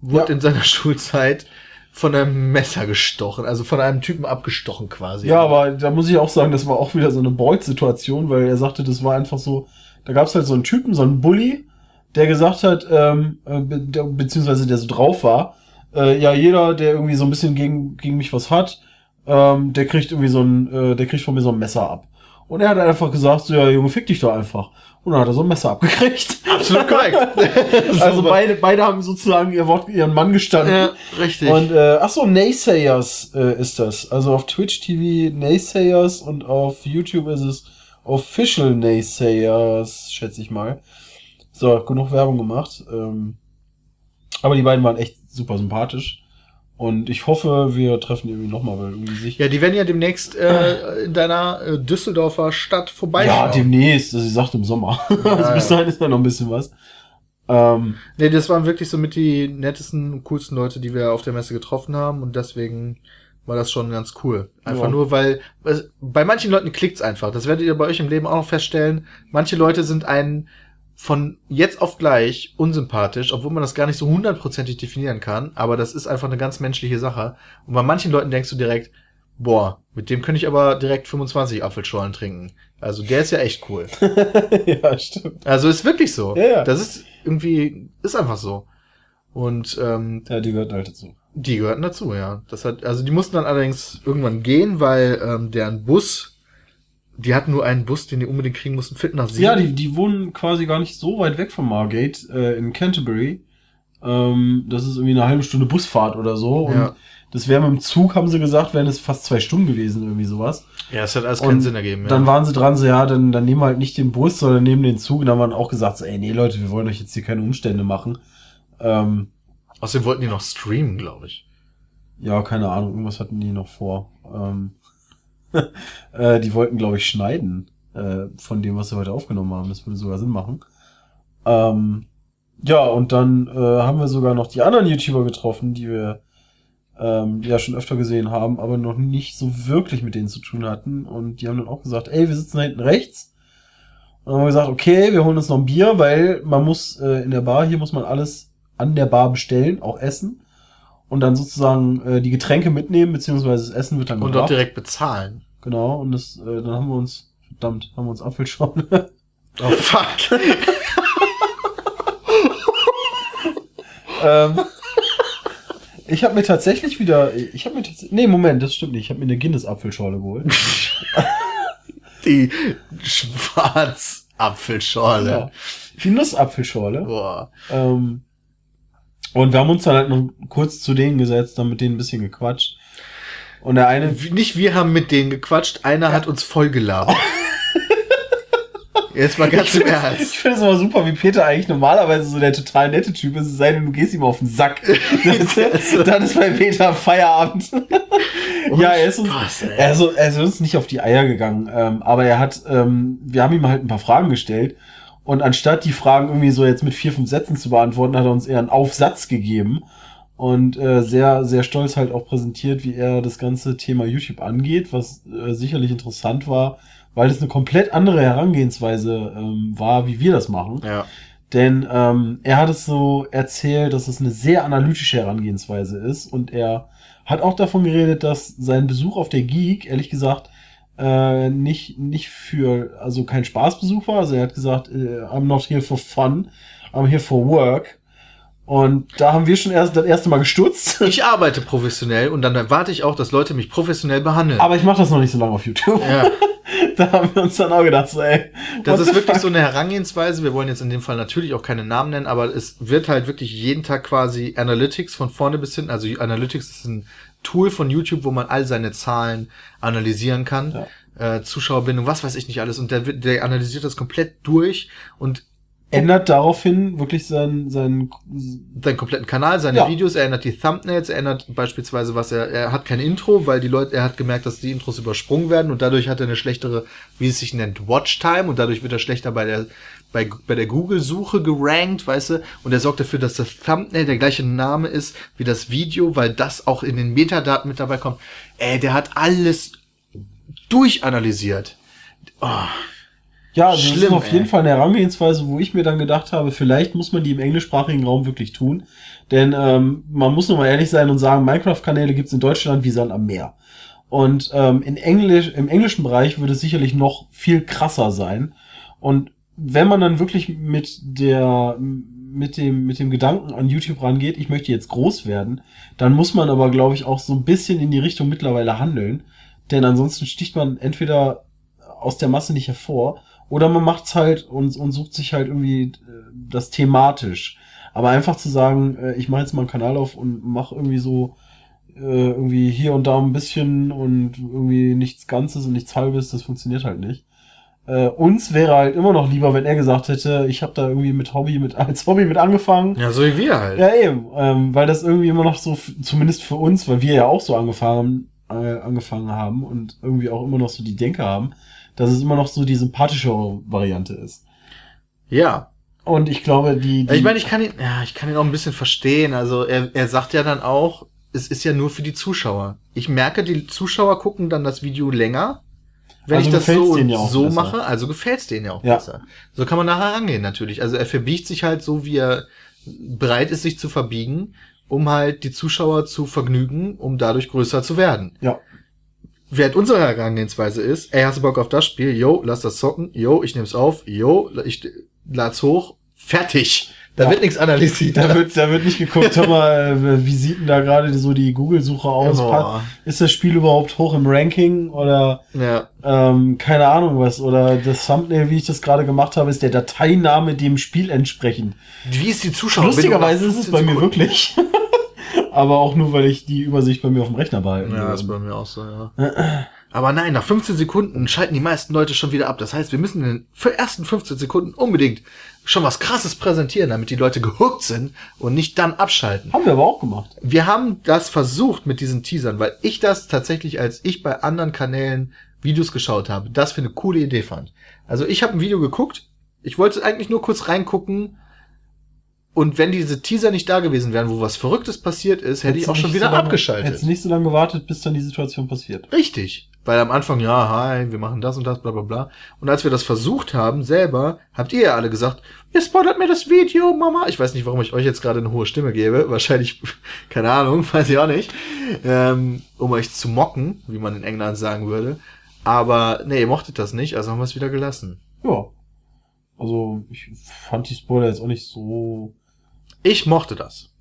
wurde Ja. in seiner Schulzeit von einem Messer gestochen, also von einem Typen abgestochen quasi. Ja, aber da muss ich auch sagen, das war auch wieder so eine Beut-Situation, weil er sagte, das war einfach so, da gab es halt so einen Typen, so einen Bully, der gesagt hat, ähm, äh, be der, beziehungsweise der so drauf war, äh, ja, jeder, der irgendwie so ein bisschen gegen, gegen mich was hat, ähm, der kriegt irgendwie so ein, äh, der kriegt von mir so ein Messer ab. Und er hat einfach gesagt, so, ja, Junge, fick dich doch einfach. Und dann hat er so ein Messer abgekriegt. Absolut korrekt. also beide, beide haben sozusagen ihr Wort, ihren Mann gestanden. Ja, richtig. Und äh, ach so, Naysayers äh, ist das. Also auf Twitch TV Naysayers und auf YouTube ist es Official Naysayers, schätze ich mal. So, genug Werbung gemacht. Ähm, aber die beiden waren echt super sympathisch. Und ich hoffe, wir treffen irgendwie nochmal, weil irgendwie sich. ja, die werden ja demnächst äh, in deiner äh, Düsseldorfer Stadt Ja, vorbeischauen. demnächst. Also, sie sagt im Sommer. also ja. bis dahin ist ja noch ein bisschen was. Ähm, Nee, das waren wirklich so mit die nettesten und coolsten Leute, die wir auf der Messe getroffen haben und deswegen war das schon ganz cool. Einfach Ja. nur, weil bei manchen Leuten klickt's einfach. Das werdet ihr bei euch im Leben auch noch feststellen. Manche Leute sind einen von jetzt auf gleich unsympathisch, obwohl man das gar nicht so hundertprozentig definieren kann, aber das ist einfach eine ganz menschliche Sache. Und bei manchen Leuten denkst du direkt, boah, mit dem könnte ich aber direkt 25 Apfelschorlen trinken. Also der ist ja echt cool. ja, stimmt. Also ist wirklich so. Ja, ja. Das ist irgendwie, ist einfach so. Und ähm, Ja, die gehört halt dazu. die gehörten dazu, ja. Das hat, also die mussten dann allerdings irgendwann gehen, weil ähm, deren Bus, die hatten nur einen Bus, den die unbedingt kriegen mussten, fit nach Siegen. Ja, die, die wohnen quasi gar nicht so weit weg von Margate, äh, in Canterbury. Ähm, das ist irgendwie eine halbe Stunde Busfahrt oder so. Und Ja. das wäre mit dem Zug, haben sie gesagt, wären es fast zwei Stunden gewesen, irgendwie sowas. ja, das hat alles Und keinen Sinn ergeben. Ja. Dann waren sie dran, so, ja, dann, dann nehmen wir halt nicht den Bus, sondern nehmen den Zug. Und dann waren auch gesagt, so, ey, nee, Leute, wir wollen euch jetzt hier keine Umstände machen. Ähm, Außerdem wollten die noch streamen, glaube ich. ja, keine Ahnung, irgendwas hatten die noch vor. Ähm, äh, die wollten, glaube ich, schneiden äh, von dem, was sie heute aufgenommen haben. Das würde sogar Sinn machen. Ähm, ja, und dann äh, haben wir sogar noch die anderen YouTuber getroffen, die wir ähm, ja schon öfter gesehen haben, aber noch nicht so wirklich mit denen zu tun hatten. Und die haben dann auch gesagt, ey, wir sitzen da hinten rechts. Und dann haben wir gesagt, okay, wir holen uns noch ein Bier, weil man muss äh, in der Bar, hier muss man alles an der Bar bestellen, auch essen. Und dann sozusagen äh, die Getränke mitnehmen, beziehungsweise das Essen wird dann Und dort direkt bezahlen. Genau, und das, äh, dann haben wir uns, verdammt, haben wir uns Apfelschorle. Oh fuck. ähm, ich habe mir tatsächlich wieder, ich habe mir tatsächlich, nee, Moment, das stimmt nicht, ich habe mir eine Guinness-Apfelschorle geholt. die Schwarzapfelschorle. Ja. Die Nussapfelschorle. Boah. Ähm, und wir haben uns dann halt noch kurz zu denen gesetzt, dann mit denen ein bisschen gequatscht. Und der eine, Nicht wir haben mit denen gequatscht, einer hat uns voll gelabert. Jetzt mal ganz im ich Ernst. finde es immer super, wie Peter eigentlich normalerweise so der total nette Typ ist, es sei denn, du gehst ihm auf den Sack. Das, dann ist bei Peter Feierabend. ja, er ist uns, Spaß, er ist, er ist uns nicht auf die Eier gegangen, ähm, aber er hat, ähm, wir haben ihm halt ein paar Fragen gestellt und anstatt die Fragen irgendwie so jetzt mit vier, fünf Sätzen zu beantworten, hat er uns eher einen Aufsatz gegeben und äh, sehr, sehr stolz halt auch präsentiert, wie er das ganze Thema YouTube angeht, was äh, sicherlich interessant war, weil es eine komplett andere Herangehensweise ähm, war, wie wir das machen. Ja. Denn ähm, er hat es so erzählt, dass es eine sehr analytische Herangehensweise ist und er hat auch davon geredet, dass sein Besuch auf der Geek, ehrlich gesagt, äh, nicht, nicht für, also kein Spaßbesuch war. Also er hat gesagt, äh, I'm not here for fun, I'm here for work. Und da haben wir schon erst das erste Mal gestutzt. Ich arbeite professionell und dann erwarte ich auch, dass Leute mich professionell behandeln. Aber ich mache das noch nicht so lange auf YouTube. ja. da haben wir uns dann auch gedacht, so, ey. Das ist wirklich fuck? so eine Herangehensweise. Wir wollen jetzt in dem Fall natürlich auch keine Namen nennen, aber es wird halt wirklich jeden Tag quasi Analytics von vorne bis hinten. Also Analytics ist ein Tool von YouTube, wo man all seine Zahlen analysieren kann. Äh, Zuschauerbindung, was weiß ich nicht alles. Und der, der analysiert das komplett durch und Ändert daraufhin wirklich seinen, seinen, seinen kompletten Kanal, seine Ja. Videos, er ändert die Thumbnails, er ändert beispielsweise was er, er hat kein Intro, weil die Leute, er hat gemerkt, dass die Intros übersprungen werden und dadurch hat er eine schlechtere, wie es sich nennt, Watchtime und dadurch wird er schlechter bei der, bei, bei der Google-Suche gerankt, weißt du, und er sorgt dafür, dass das Thumbnail der gleiche Name ist wie das Video, weil das auch in den Metadaten mit dabei kommt. Ey, der hat alles durchanalysiert. Oh, Ja, das Schlimm, ist auf jeden ey. Fall eine Herangehensweise, wo ich mir dann gedacht habe, vielleicht muss man die im englischsprachigen Raum wirklich tun. Denn ähm, man muss nur mal ehrlich sein und sagen, Minecraft-Kanäle gibt's in Deutschland wie Sand am Meer. Und ähm, in Englisch, im englischen Bereich würde es sicherlich noch viel krasser sein. Und wenn man dann wirklich mit der mit dem mit dem Gedanken an YouTube rangeht, ich möchte jetzt groß werden, dann muss man aber glaube ich auch so ein bisschen in die Richtung mittlerweile handeln, denn ansonsten sticht man entweder aus der Masse nicht hervor oder man macht's halt und, und sucht sich halt irgendwie äh, das thematisch. Aber einfach zu sagen, äh, ich mache jetzt mal einen Kanal auf und mache irgendwie so äh, irgendwie hier und da ein bisschen und irgendwie nichts Ganzes und nichts Halbes, das funktioniert halt nicht. Äh, uns wäre halt immer noch lieber, wenn er gesagt hätte, ich habe da irgendwie mit Hobby mit als Hobby mit angefangen. ja, so wie wir halt. Ja, eben, ähm, weil das irgendwie immer noch so, zumindest für uns, weil wir ja auch so angefangen, äh, angefangen haben und irgendwie auch immer noch so die Denke haben, dass es immer noch so die sympathischere Variante ist. ja. Und ich glaube, die, die ich meine, ich kann ihn, ja, ich kann ihn auch ein bisschen verstehen. Also er, er sagt ja dann auch, es ist ja nur für die Zuschauer. Ich merke, die Zuschauer gucken dann das Video länger, wenn Also ich das so, ja so besser. mache. Also gefällt's denen ja auch Ja. besser. So kann man nachher rangehen natürlich. Also er verbiegt sich halt so, wie er bereit ist, sich zu verbiegen, um halt die Zuschauer zu vergnügen, um dadurch größer zu werden. ja, Während unsere Herangehensweise ist, ey, hast du Bock auf das Spiel? Yo, lass das zocken. Yo, ich nehm's auf. Yo, ich lad's hoch. Fertig. Da Ja. wird nichts analysiert. da wird, da wird nicht geguckt, hör mal, äh, wie sieht denn da gerade so die Google-Suche aus? Pa- Ist das Spiel überhaupt hoch im Ranking oder Ja. ähm, keine Ahnung was? Oder das Thumbnail, wie ich das gerade gemacht habe, ist der Dateiname dem Spiel entsprechend. Wie ist die Zuschauer? Lustigerweise ist es bei mir wirklich. Aber auch nur, weil ich die Übersicht bei mir auf dem Rechner behalte. Ja, ist bei mir auch so, ja. Aber nein, nach 15 Sekunden schalten die meisten Leute schon wieder ab. Das heißt, wir müssen in den ersten 15 Sekunden unbedingt schon was krasses präsentieren, damit die Leute gehuckt sind und nicht dann abschalten. Haben wir aber auch gemacht. Wir haben das versucht mit diesen Teasern, weil ich das tatsächlich, als ich bei anderen Kanälen Videos geschaut habe, das für eine coole Idee fand. Also ich habe ein Video geguckt, ich wollte eigentlich nur kurz reingucken und wenn diese Teaser nicht da gewesen wären, wo was Verrücktes passiert ist, hätte ich Hättest auch du schon wieder so lange, abgeschaltet. Hättest du nicht so lange gewartet, bis dann die Situation passiert. Richtig. Weil am Anfang, ja, hi, wir machen das und das, bla bla bla. Und als wir das versucht haben, selber, habt ihr ja alle gesagt, ihr spoilert mir das Video, Mama. Ich weiß nicht, warum ich euch jetzt gerade eine hohe Stimme gebe. Wahrscheinlich, keine Ahnung, weiß ich auch nicht. Ähm, um euch zu mocken, wie man in England sagen würde. Aber nee, ihr mochtet das nicht, also haben wir es wieder gelassen. Ja. Also, ich fand die Spoiler jetzt auch nicht so. Ich mochte das.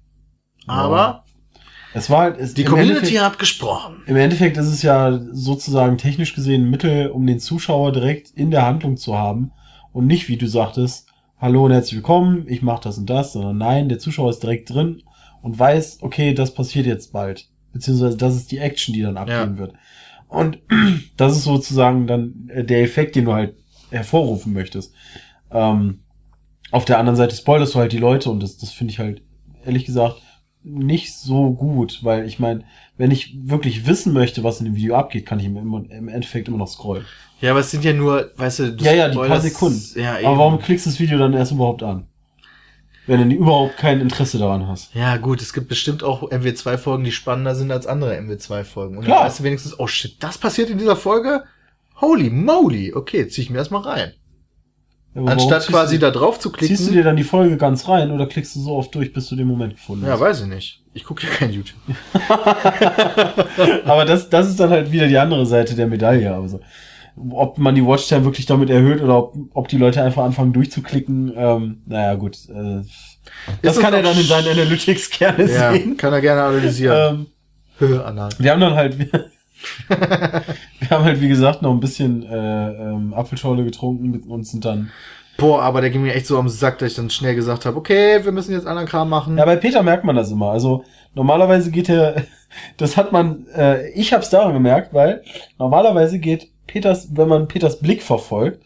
Aber Es war halt. Es, die Community hat gesprochen. Im Endeffekt ist es ja sozusagen technisch gesehen ein Mittel, um den Zuschauer direkt in der Handlung zu haben und nicht, wie du sagtest, hallo und herzlich willkommen, ich mache das und das, sondern nein, der Zuschauer ist direkt drin und weiß, okay, das passiert jetzt bald, beziehungsweise das ist die Action, die dann abgehen Ja. wird. Und das ist sozusagen dann äh, der Effekt, den du halt hervorrufen möchtest. Ähm, auf der anderen Seite spoilerst du halt die Leute und das, das finde ich halt, ehrlich gesagt, nicht so gut, weil ich meine, wenn ich wirklich wissen möchte, was in dem Video abgeht, kann ich im, im Endeffekt immer noch scrollen. Ja, aber es sind ja nur, weißt du, du Ja, ja, die paar Sekunden. Ja, eben. Aber warum klickst du das Video dann erst überhaupt an? wenn du überhaupt kein Interesse daran hast. Ja, gut, es gibt bestimmt auch MW2-Folgen, die spannender sind als andere MW2-Folgen. Und Klar. dann weißt du wenigstens, oh shit, das passiert in dieser Folge? Holy moly. Okay, zieh ich mir erstmal rein. Ja, Anstatt quasi du, da drauf zu klicken. Ziehst du dir dann die Folge ganz rein oder klickst du so oft durch, bis du den Moment gefunden ja, hast? weiß ich nicht. Ich gucke ja kein YouTube. Aber das, das ist dann halt wieder die andere Seite der Medaille. Also, ob man die Watchtime wirklich damit erhöht oder ob, ob die Leute einfach anfangen durchzuklicken, ähm, naja, gut. Äh, das kann er dann in seinen Analytics gerne Ja, sehen. kann er gerne analysieren. Ähm, wir haben dann halt, wir, haben halt, wie gesagt, noch ein bisschen äh, ähm, Apfelschorle getrunken mit uns sind dann. Boah, aber der ging mir echt so am Sack, dass ich dann schnell gesagt habe, okay, wir müssen jetzt anderen Kram machen. Ja, bei Peter merkt man das immer. Also normalerweise geht er, das hat man, äh, ich habe es daran gemerkt, weil normalerweise geht Peters, wenn man Peters Blick verfolgt,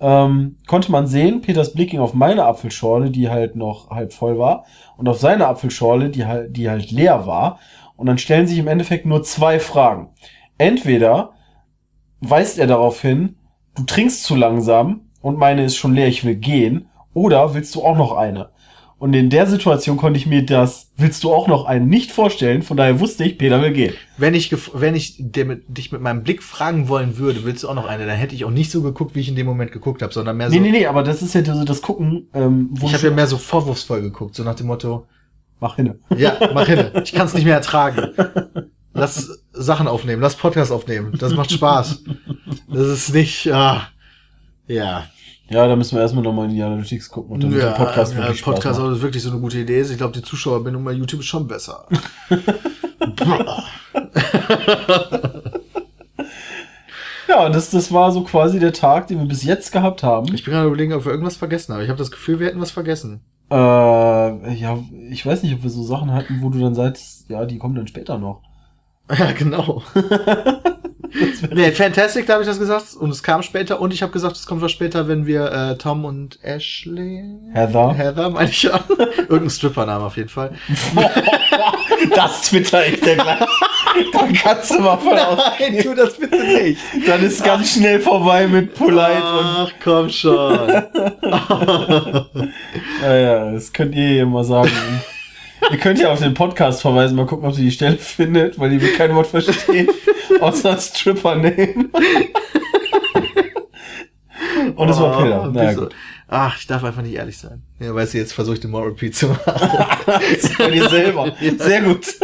ähm, konnte man sehen, Peters Blick ging auf meine Apfelschorle, die halt noch halb voll war, und auf seine Apfelschorle, die halt, die halt leer war. Und dann stellen sich im Endeffekt nur zwei Fragen. Entweder weist er darauf hin, du trinkst zu langsam und meine ist schon leer, ich will gehen, oder willst du auch noch eine? Und in der Situation konnte ich mir das, willst du auch noch einen, nicht vorstellen, von daher wusste ich, Peter will gehen. Wenn ich, wenn ich mit, dich mit meinem Blick fragen wollen würde, willst du auch noch eine, dann hätte ich auch nicht so geguckt, wie ich in dem Moment geguckt habe, sondern mehr so. nee, nee, nee, aber das ist ja so das Gucken, ähm, wo ich du habe ja mehr so vorwurfsvoll geguckt, so nach dem Motto, mach hinne. ja, mach hin, ich kann es nicht mehr ertragen. Lass Sachen aufnehmen, lass Podcast aufnehmen, das macht Spaß. Das ist nicht, ah, ja. Ja, da müssen wir erstmal nochmal in die Analytics gucken und dann der Podcast ja, wirklich Spaß Podcast machen. ist wirklich so eine gute Idee. ist. Ich glaube, die Zuschauerbindung bei YouTube ist schon besser. Ja, und das, das war so quasi der Tag, den wir bis jetzt gehabt haben. Ich bin gerade überlegen, ob wir irgendwas vergessen haben. Ich habe das Gefühl, wir hätten was vergessen. Äh, ja, ich weiß nicht, ob wir so Sachen hatten, wo du dann sagst, ja, die kommen dann später noch. Ja, genau. nee, Fantastic, da habe ich das gesagt. Und es kam später. Und ich habe gesagt, es kommt was später, wenn wir äh, Tom und Ashley... Heather. Heather, meine ich ja. Irgendein Strippername auf jeden Fall. das twitter ich dir gleich. Da kannst du mal von. Nein, tu das bitte nicht. Dann ist ganz schnell vorbei mit Polite und. Ach, komm schon. Ja, ja, das könnt ihr ja mal sagen. Ihr könnt ja auf den Podcast verweisen, mal gucken, ob sie die Stelle findet, weil die wird kein Wort verstehen. außer Stripper-Name. und es war Peter. Oh, Na wieso? gut. Ach, ich darf einfach nicht ehrlich sein. Ja, weißt du, jetzt versuche ich den More Repeat zu machen. Bei dir selber. Sehr gut.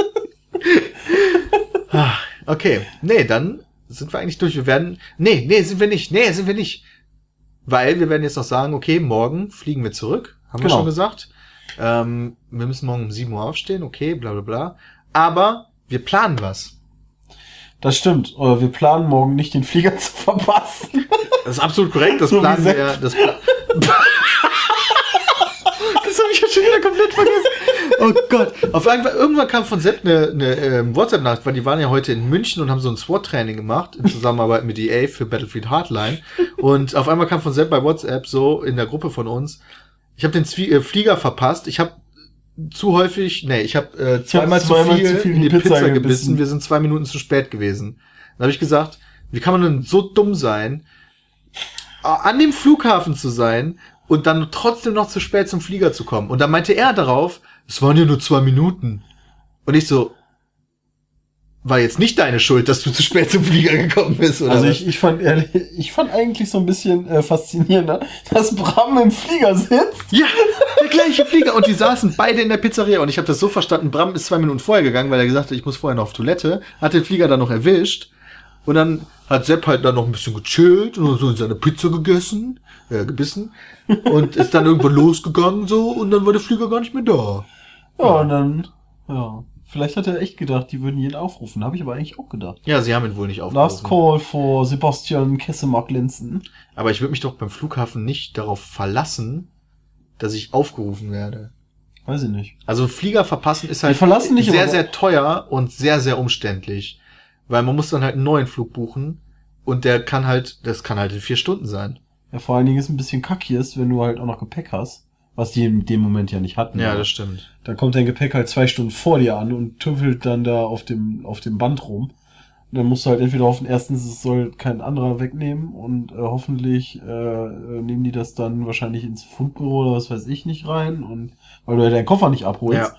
Okay, nee, dann sind wir eigentlich durch. Wir werden, nee, nee, sind wir nicht. Nee, sind wir nicht. Weil wir werden jetzt noch sagen, okay, morgen fliegen wir zurück. Haben wir Genau. schon gesagt. Ähm, wir müssen morgen um 7 Uhr aufstehen, okay, bla bla bla. Aber wir planen was. Das stimmt. Äh, Wir planen morgen nicht den Flieger zu verpassen. Das ist absolut korrekt, das So planen wir. Das, pla das habe ich ja schon wieder komplett vergessen. Oh Gott. Auf einmal, irgendwann kam von Sepp eine, eine ähm, WhatsApp-Nachricht, weil die waren ja heute in München und haben so ein SWAT-Training gemacht in Zusammenarbeit mit EA für Battlefield Hardline. Und auf einmal kam von Sepp bei WhatsApp so in der Gruppe von uns, ich habe den Zwie äh, Flieger verpasst, ich habe zu häufig, nee, ich habe äh, zweimal, zweimal zu, viel zu viel in die Pizza, Pizza gebissen. gebissen. Wir sind zwei Minuten zu spät gewesen. Dann habe ich gesagt, wie kann man denn so dumm sein, an dem Flughafen zu sein und dann trotzdem noch zu spät zum Flieger zu kommen. Und dann meinte er darauf, es waren ja nur zwei Minuten. Und ich so, war jetzt nicht deine Schuld, dass du zu spät zum Flieger gekommen bist, oder? Also ich, ich fand ehrlich, ich fand eigentlich so ein bisschen äh, faszinierender, dass Bram im Flieger sitzt. ja, der gleiche Flieger. Und die saßen beide in der Pizzeria. Und ich habe das so verstanden, Bram ist zwei Minuten vorher gegangen, weil er gesagt hat, ich muss vorher noch auf Toilette, hat den Flieger dann noch erwischt. Und dann hat Sepp halt dann noch ein bisschen gechillt und so seine Pizza gegessen, äh, gebissen. Und ist dann irgendwann losgegangen so und dann war der Flieger gar nicht mehr da. Ja, und dann, ja. Vielleicht hat er echt gedacht, die würden ihn aufrufen. Habe ich aber eigentlich auch gedacht. Ja, sie haben ihn wohl nicht Last aufgerufen. Call for Sebastian Kessemark-Linzen. Aber ich würde mich doch beim Flughafen nicht darauf verlassen, dass ich aufgerufen werde. Weiß ich nicht. Also Flieger verpassen ist halt verlassen nicht, sehr, sehr teuer und sehr, sehr umständlich. Weil man muss dann halt einen neuen Flug buchen und der kann halt, das kann halt in vier Stunden sein. Ja, vor allen Dingen ist ein bisschen kackiest, wenn du halt auch noch Gepäck hast. Was die in dem Moment ja nicht hatten. Ja, das stimmt. Dann kommt dein Gepäck halt zwei Stunden vor dir an und tüffelt dann da auf dem, auf dem Band rum. Dann musst du halt entweder hoffen, erstens, es soll kein anderer wegnehmen und äh, hoffentlich äh, äh, nehmen die das dann wahrscheinlich ins Fundbüro oder was weiß ich nicht rein und weil du ja deinen Koffer nicht abholst.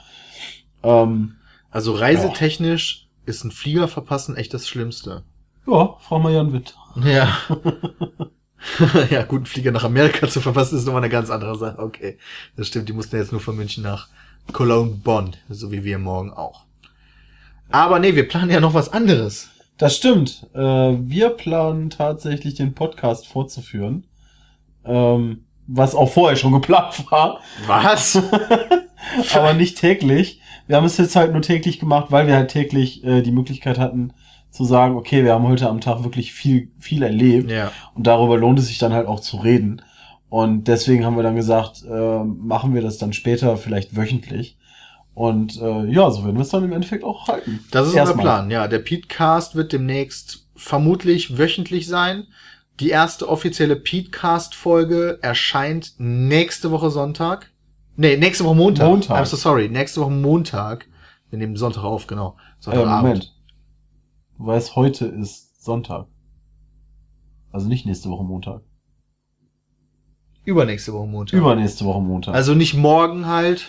Ähm, Also reisetechnisch ist ein Flieger verpassen echt das Schlimmste. ja, frag mal Jan Witt. Ja. ja, guten Flieger nach Amerika zu verpassen, ist nochmal eine ganz andere Sache. Okay, das stimmt. Die mussten jetzt nur von München nach Cologne, Bonn, so wie wir morgen auch. Aber nee, wir planen ja noch was anderes. Das stimmt. Äh, wir planen tatsächlich den Podcast fortzuführen. Ähm, was auch vorher schon geplant war, Was? aber nicht täglich. Wir haben es jetzt halt nur täglich gemacht, weil wir halt täglich äh, die Möglichkeit hatten zu sagen, okay, wir haben heute am Tag wirklich viel, viel erlebt ja. und darüber lohnt es sich dann halt auch zu reden. Und deswegen haben wir dann gesagt, äh, machen wir das dann später vielleicht wöchentlich. Und äh, ja, so werden wir es dann im Endeffekt auch halten. Das ist unser. Plan. Ja, der Petecast wird demnächst vermutlich wöchentlich sein. Die erste offizielle Petecast-Folge erscheint nächste Woche Sonntag. Nee, nächste Woche Montag. Montag. I'm so sorry. Nächste Woche Montag. Wir nehmen Sonntag auf, genau. Äh, Sonntagabend. Moment. Du weißt, heute ist Sonntag. Also nicht nächste Woche Montag. Übernächste Woche Montag. Übernächste Woche Montag. Also nicht morgen halt.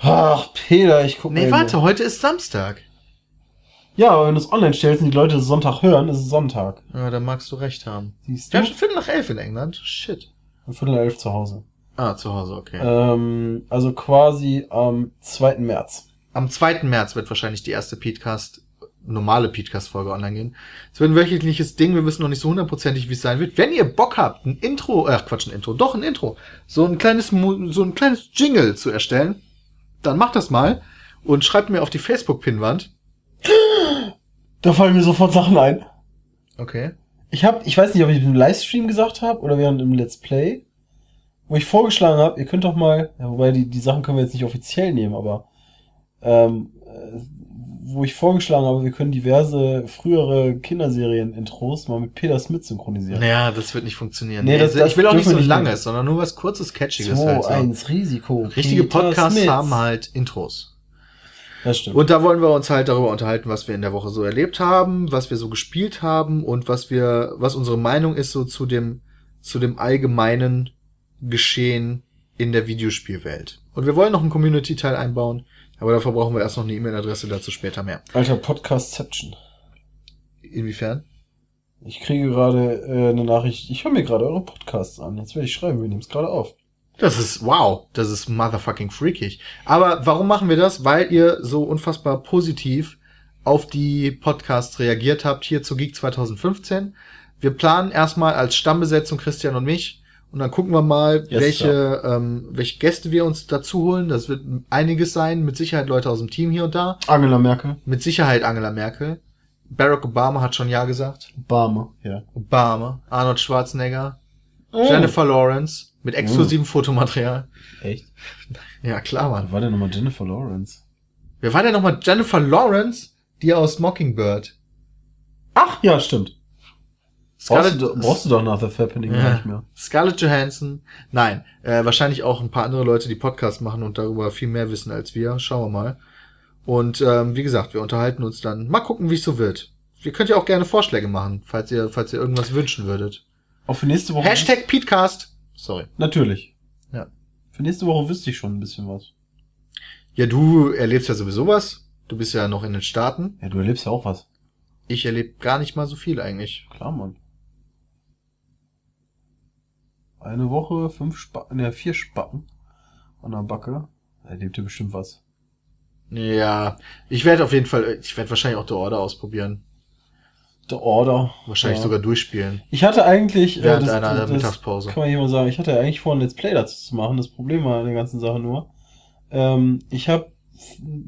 Ach, Peter, ich guck Nee, mal. warte, heute ist Samstag. Ja, aber wenn du es online stellst und die Leute es Sonntag hören, ist es Sonntag. Ja, da magst du recht haben. Siehst Wir du? haben schon Viertel nach elf in England. Shit. Viertel nach elf zu Hause. Ah, zu Hause, okay. Ähm, also quasi am 2. März. Am 2. März wird wahrscheinlich die erste Petecast, normale Petecast-Folge online gehen. Es wird ein wöchentliches Ding, wir wissen noch nicht so hundertprozentig, wie es sein wird. Wenn ihr Bock habt, ein Intro, äh, Quatsch, ein Intro, doch ein Intro, so ein kleines, so ein kleines Jingle zu erstellen, dann macht das mal und schreibt mir auf die Facebook-Pinwand. Da fallen mir sofort Sachen ein. Okay. Ich hab, ich weiß nicht, ob ich im Livestream gesagt habe oder während im Let's Play, wo ich vorgeschlagen habe, ihr könnt doch mal, ja, wobei die, die Sachen können wir jetzt nicht offiziell nehmen, aber ähm, äh, wo ich vorgeschlagen habe, wir können diverse frühere Kinderserien-Intros mal mit Peter Smith synchronisieren. Naja, das wird nicht funktionieren. Nee, das- Also, ich will auch das nicht so nicht langes, nehmen. sondern nur was kurzes, catchiges 2, halt so. 1, Risiko. Richtige Peter Podcasts Smith. haben halt Intros. Das stimmt. Und da wollen wir uns halt darüber unterhalten, was wir in der Woche so erlebt haben, was wir so gespielt haben und was wir, was unsere Meinung ist so zu dem, zu dem allgemeinen Geschehen in der Videospielwelt. Und wir wollen noch einen Community-Teil einbauen, aber dafür brauchen wir erst noch eine E-Mail-Adresse, dazu später mehr. Alter, Podcastception. Inwiefern? Ich kriege gerade äh, eine Nachricht. Ich höre mir gerade eure Podcasts an. Jetzt werde ich schreiben, wir nehmen es gerade auf. Das ist, wow, das ist motherfucking freakig. Aber warum machen wir das? Weil ihr so unfassbar positiv auf die Podcasts reagiert habt, hier zu Geek 2015. Wir planen erstmal als Stammbesetzung Christian und mich. Und dann gucken wir mal, Yes, welche, ähm, welche Gäste wir uns dazu holen. Das wird einiges sein. Mit Sicherheit Leute aus dem Team hier und da. Angela Merkel. Mit Sicherheit Angela Merkel. Barack Obama hat schon Ja gesagt. Barmer. Ja. Obama. Arnold Schwarzenegger. Oh. Jennifer Lawrence. Mit exklusivem Fotomaterial. Echt? Ja, klar, Mann. Wann war denn nochmal Jennifer Lawrence? Wer war denn nochmal Jennifer Lawrence? Die aus Mockingbird. Ach, ja, stimmt. Brauchst Scarlett, du, brauchst du doch nach The Happening gar ja, nicht mehr. Scarlett Johansson. Nein, äh, wahrscheinlich auch ein paar andere Leute, die Podcasts machen und darüber viel mehr wissen als wir. Schauen wir mal. Und ähm, wie gesagt, wir unterhalten uns dann. Mal gucken, wie es so wird. Ihr könnt ja auch gerne Vorschläge machen, falls ihr, falls ihr irgendwas wünschen würdet. Auch für nächste Woche. Hashtag Petecast. Sorry. Natürlich. Ja. Für nächste Woche wüsste ich schon ein bisschen was. Ja, du erlebst ja sowieso was. Du bist ja noch in den Staaten. Ja, du erlebst ja auch was. Ich erlebe gar nicht mal so viel eigentlich. Klar, Mann. Eine Woche, fünf Spacken, ne, vier Spacken an der Backe. Da erlebt ihr bestimmt was. Ja, ich werde auf jeden Fall, ich werde wahrscheinlich auch The Order ausprobieren. The Order. Wahrscheinlich Ja. sogar durchspielen. Ich hatte eigentlich, äh, Während einer Mittagspause. kann man hier mal sagen, ich hatte ja eigentlich vor, ein Let's Play dazu zu machen. Das Problem war an der ganzen Sache nur, ähm, ich habe,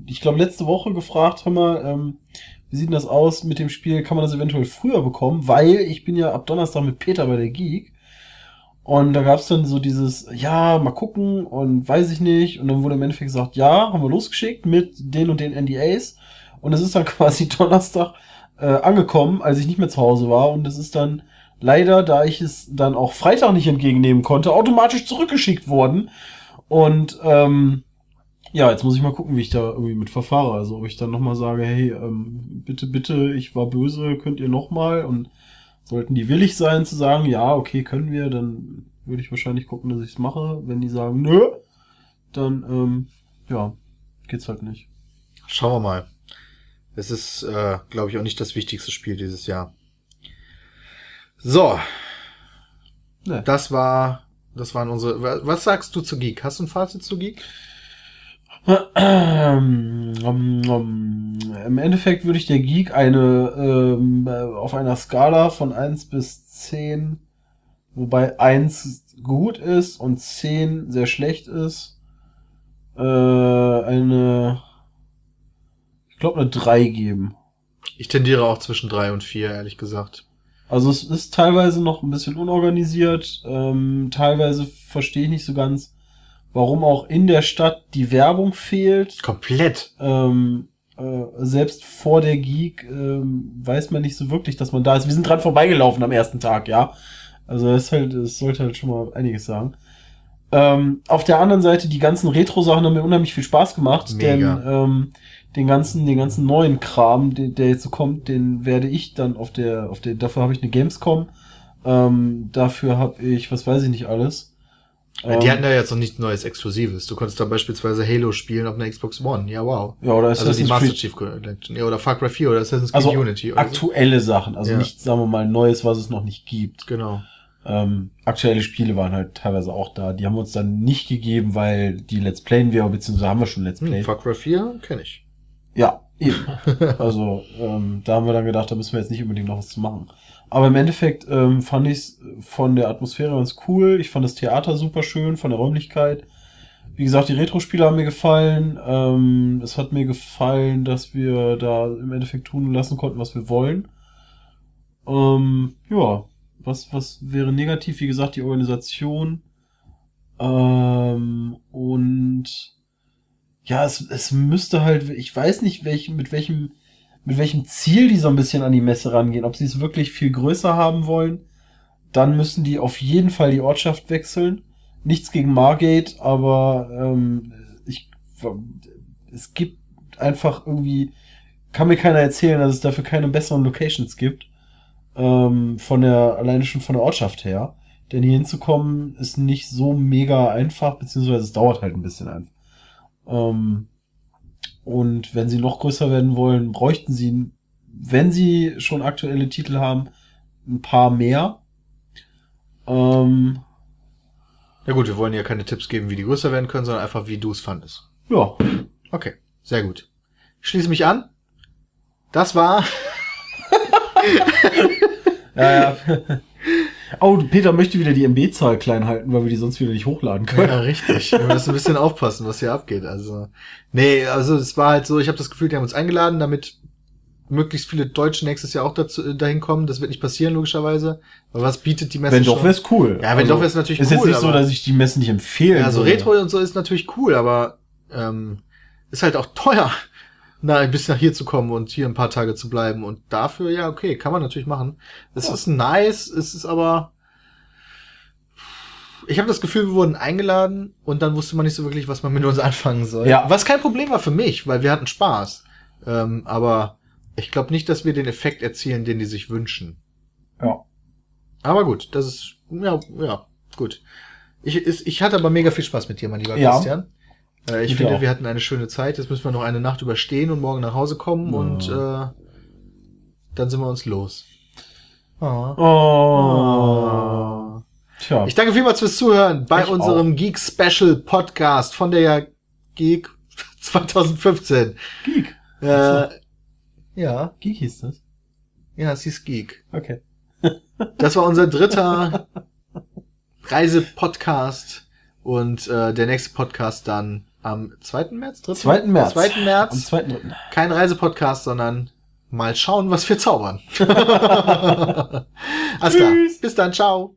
ich glaube, letzte Woche gefragt, hör mal, ähm, wie sieht denn das aus mit dem Spiel? Kann man das eventuell früher bekommen? Weil ich bin ja ab Donnerstag mit Peter bei der Geek. Und da gab's dann so dieses, ja, mal gucken und weiß ich nicht. Und dann wurde im Endeffekt gesagt, ja, haben wir losgeschickt mit den und den NDAs. Und es ist dann quasi Donnerstag äh, angekommen, als ich nicht mehr zu Hause war. Und es ist dann leider, da ich es dann auch Freitag nicht entgegennehmen konnte, automatisch zurückgeschickt worden. Und ähm, Ja, jetzt muss ich mal gucken, wie ich da irgendwie mit verfahre. Also ob ich dann nochmal sage, hey, ähm, bitte, bitte, ich war böse, könnt ihr nochmal? Und sollten die willig sein zu sagen, ja, okay, können wir, dann würde ich wahrscheinlich gucken, dass ich es mache. Wenn die sagen, nö, dann, ähm, ja, geht's halt nicht. Schauen wir mal. Es ist, äh, glaube ich, auch nicht das wichtigste Spiel dieses Jahr. So. Nee. Das war, das waren unsere, wa- was sagst du zu Geek? Hast du ein Fazit zu Geek? Im Endeffekt würde ich der Geek eine ähm, äh, auf einer Skala von 1 bis 10, wobei 1 gut ist und 10 sehr schlecht ist, äh, eine, ich glaube, eine 3 geben. Ich tendiere auch zwischen drei und vier, ehrlich gesagt. Also es ist teilweise noch ein bisschen unorganisiert, ähm, teilweise verstehe ich nicht so ganz, warum auch in der Stadt die Werbung fehlt. Komplett. ähm, äh, selbst vor der Geek ähm, weiß man nicht so wirklich, dass man da ist. Wir sind dran vorbeigelaufen am ersten Tag, ja. Also das, ist halt, das sollte halt schon mal einiges sagen. Ähm, auf der anderen Seite, die ganzen Retro-Sachen haben mir unheimlich viel Spaß gemacht, Mega. denn ähm, den ganzen, den ganzen neuen Kram, der, der jetzt so kommt, den werde ich dann auf der, auf der, dafür habe ich eine Gamescom, ähm, dafür habe ich, was weiß ich nicht alles. Die Ähm, hatten ja jetzt noch nichts Neues Exklusives. Du konntest da beispielsweise Halo spielen auf einer Xbox One. Ja, wow. ja, oder Also die Assassin's Master Chief Collection. Ja, oder Far Cry 4 oder Assassin's Creed Also Unity. Oder so. aktuelle Sachen, also Ja. nicht, sagen wir mal, Neues, was es noch nicht gibt. Genau. Ähm, aktuelle Spiele waren halt teilweise auch da. Die haben wir uns dann nicht gegeben, weil die Let's Playen wir, beziehungsweise haben wir schon Let's Hm, Play. Far Cry 4 kenne ich. ja, eben. also ähm, da haben wir dann gedacht, da müssen wir jetzt nicht unbedingt noch was zu machen. Aber im Endeffekt ähm, fand ich es von der Atmosphäre ganz cool. Ich fand das Theater super schön, von der Räumlichkeit. Wie gesagt, die Retro-Spiele haben mir gefallen. Ähm, es hat mir gefallen, dass wir da im Endeffekt tun und lassen konnten, was wir wollen. Ähm, ja, was, was wäre negativ? Wie gesagt, die Organisation. Ähm, und ja, es, es müsste halt, ich weiß nicht, welch, mit welchem, mit welchem Ziel die so ein bisschen an die Messe rangehen. Ob sie es wirklich viel größer haben wollen, dann müssen die auf jeden Fall die Ortschaft wechseln. Nichts gegen Margate, aber ähm, ich, es gibt einfach irgendwie, kann mir keiner erzählen, dass es dafür keine besseren Locations gibt. Ähm, von der, alleine schon von der Ortschaft her. Denn hier hinzukommen ist nicht so mega einfach, beziehungsweise es dauert halt ein bisschen einfach. Ähm, und wenn sie noch größer werden wollen, bräuchten sie, wenn sie schon aktuelle Titel haben, ein paar mehr. Ähm, Ja gut, wir wollen ja keine Tipps geben, wie die größer werden können, sondern einfach, wie du es fandest. ja, Okay, sehr gut. Ich schließe mich an. Das war ja, ja. Oh, Peter möchte wieder die MB-Zahl klein halten, weil wir die sonst wieder nicht hochladen können. Ja, richtig. Wir müssen ein bisschen aufpassen, was hier abgeht. Also, nee, also es war halt so, ich habe das Gefühl, die haben uns eingeladen, damit möglichst viele Deutsche nächstes Jahr auch dazu, äh, dahin kommen. Das wird nicht passieren, logischerweise. Aber was bietet die Messe Wenn doch, schon? wär's cool. Also, Ja, wenn doch, wär's natürlich ist cool, Ist jetzt nicht so, dass ich die Messen nicht empfehlen Ja, so. Retro und so ist natürlich cool, aber ähm, ist halt auch teuer, na, bis nach hier zu kommen und hier ein paar Tage zu bleiben. Und dafür, ja, okay, kann man natürlich machen. Es Ja. ist nice, es ist aber. Ich habe das Gefühl, wir wurden eingeladen und dann wusste man nicht so wirklich, was man mit uns anfangen soll. Ja. Was kein Problem war für mich, weil wir hatten Spaß. Ähm, aber ich glaube nicht, dass wir den Effekt erzielen, den die sich wünschen. Ja. Aber gut, das ist, ja, ja, gut. Ich, ist, ich hatte aber mega viel Spaß mit dir, mein lieber Ja. Christian. Äh, ich Ich finde, auch. wir hatten eine schöne Zeit. Jetzt müssen wir noch eine Nacht überstehen und morgen nach Hause kommen Ja. und äh, dann sind wir uns los. Ah. Oh. Tja. Ich danke vielmals fürs Zuhören bei Ich unserem Geek Special Podcast von der Geek 2015. Geek. Äh, ja, Geek hieß das. ja, es hieß Geek. Okay. Das war unser dritter Reisepodcast und äh, der nächste Podcast dann am 2. März? 3. 2. März. 2. Am März. 2.3. Kein Reisepodcast, sondern mal schauen, was wir zaubern. Alles klar. Bis dann. Ciao.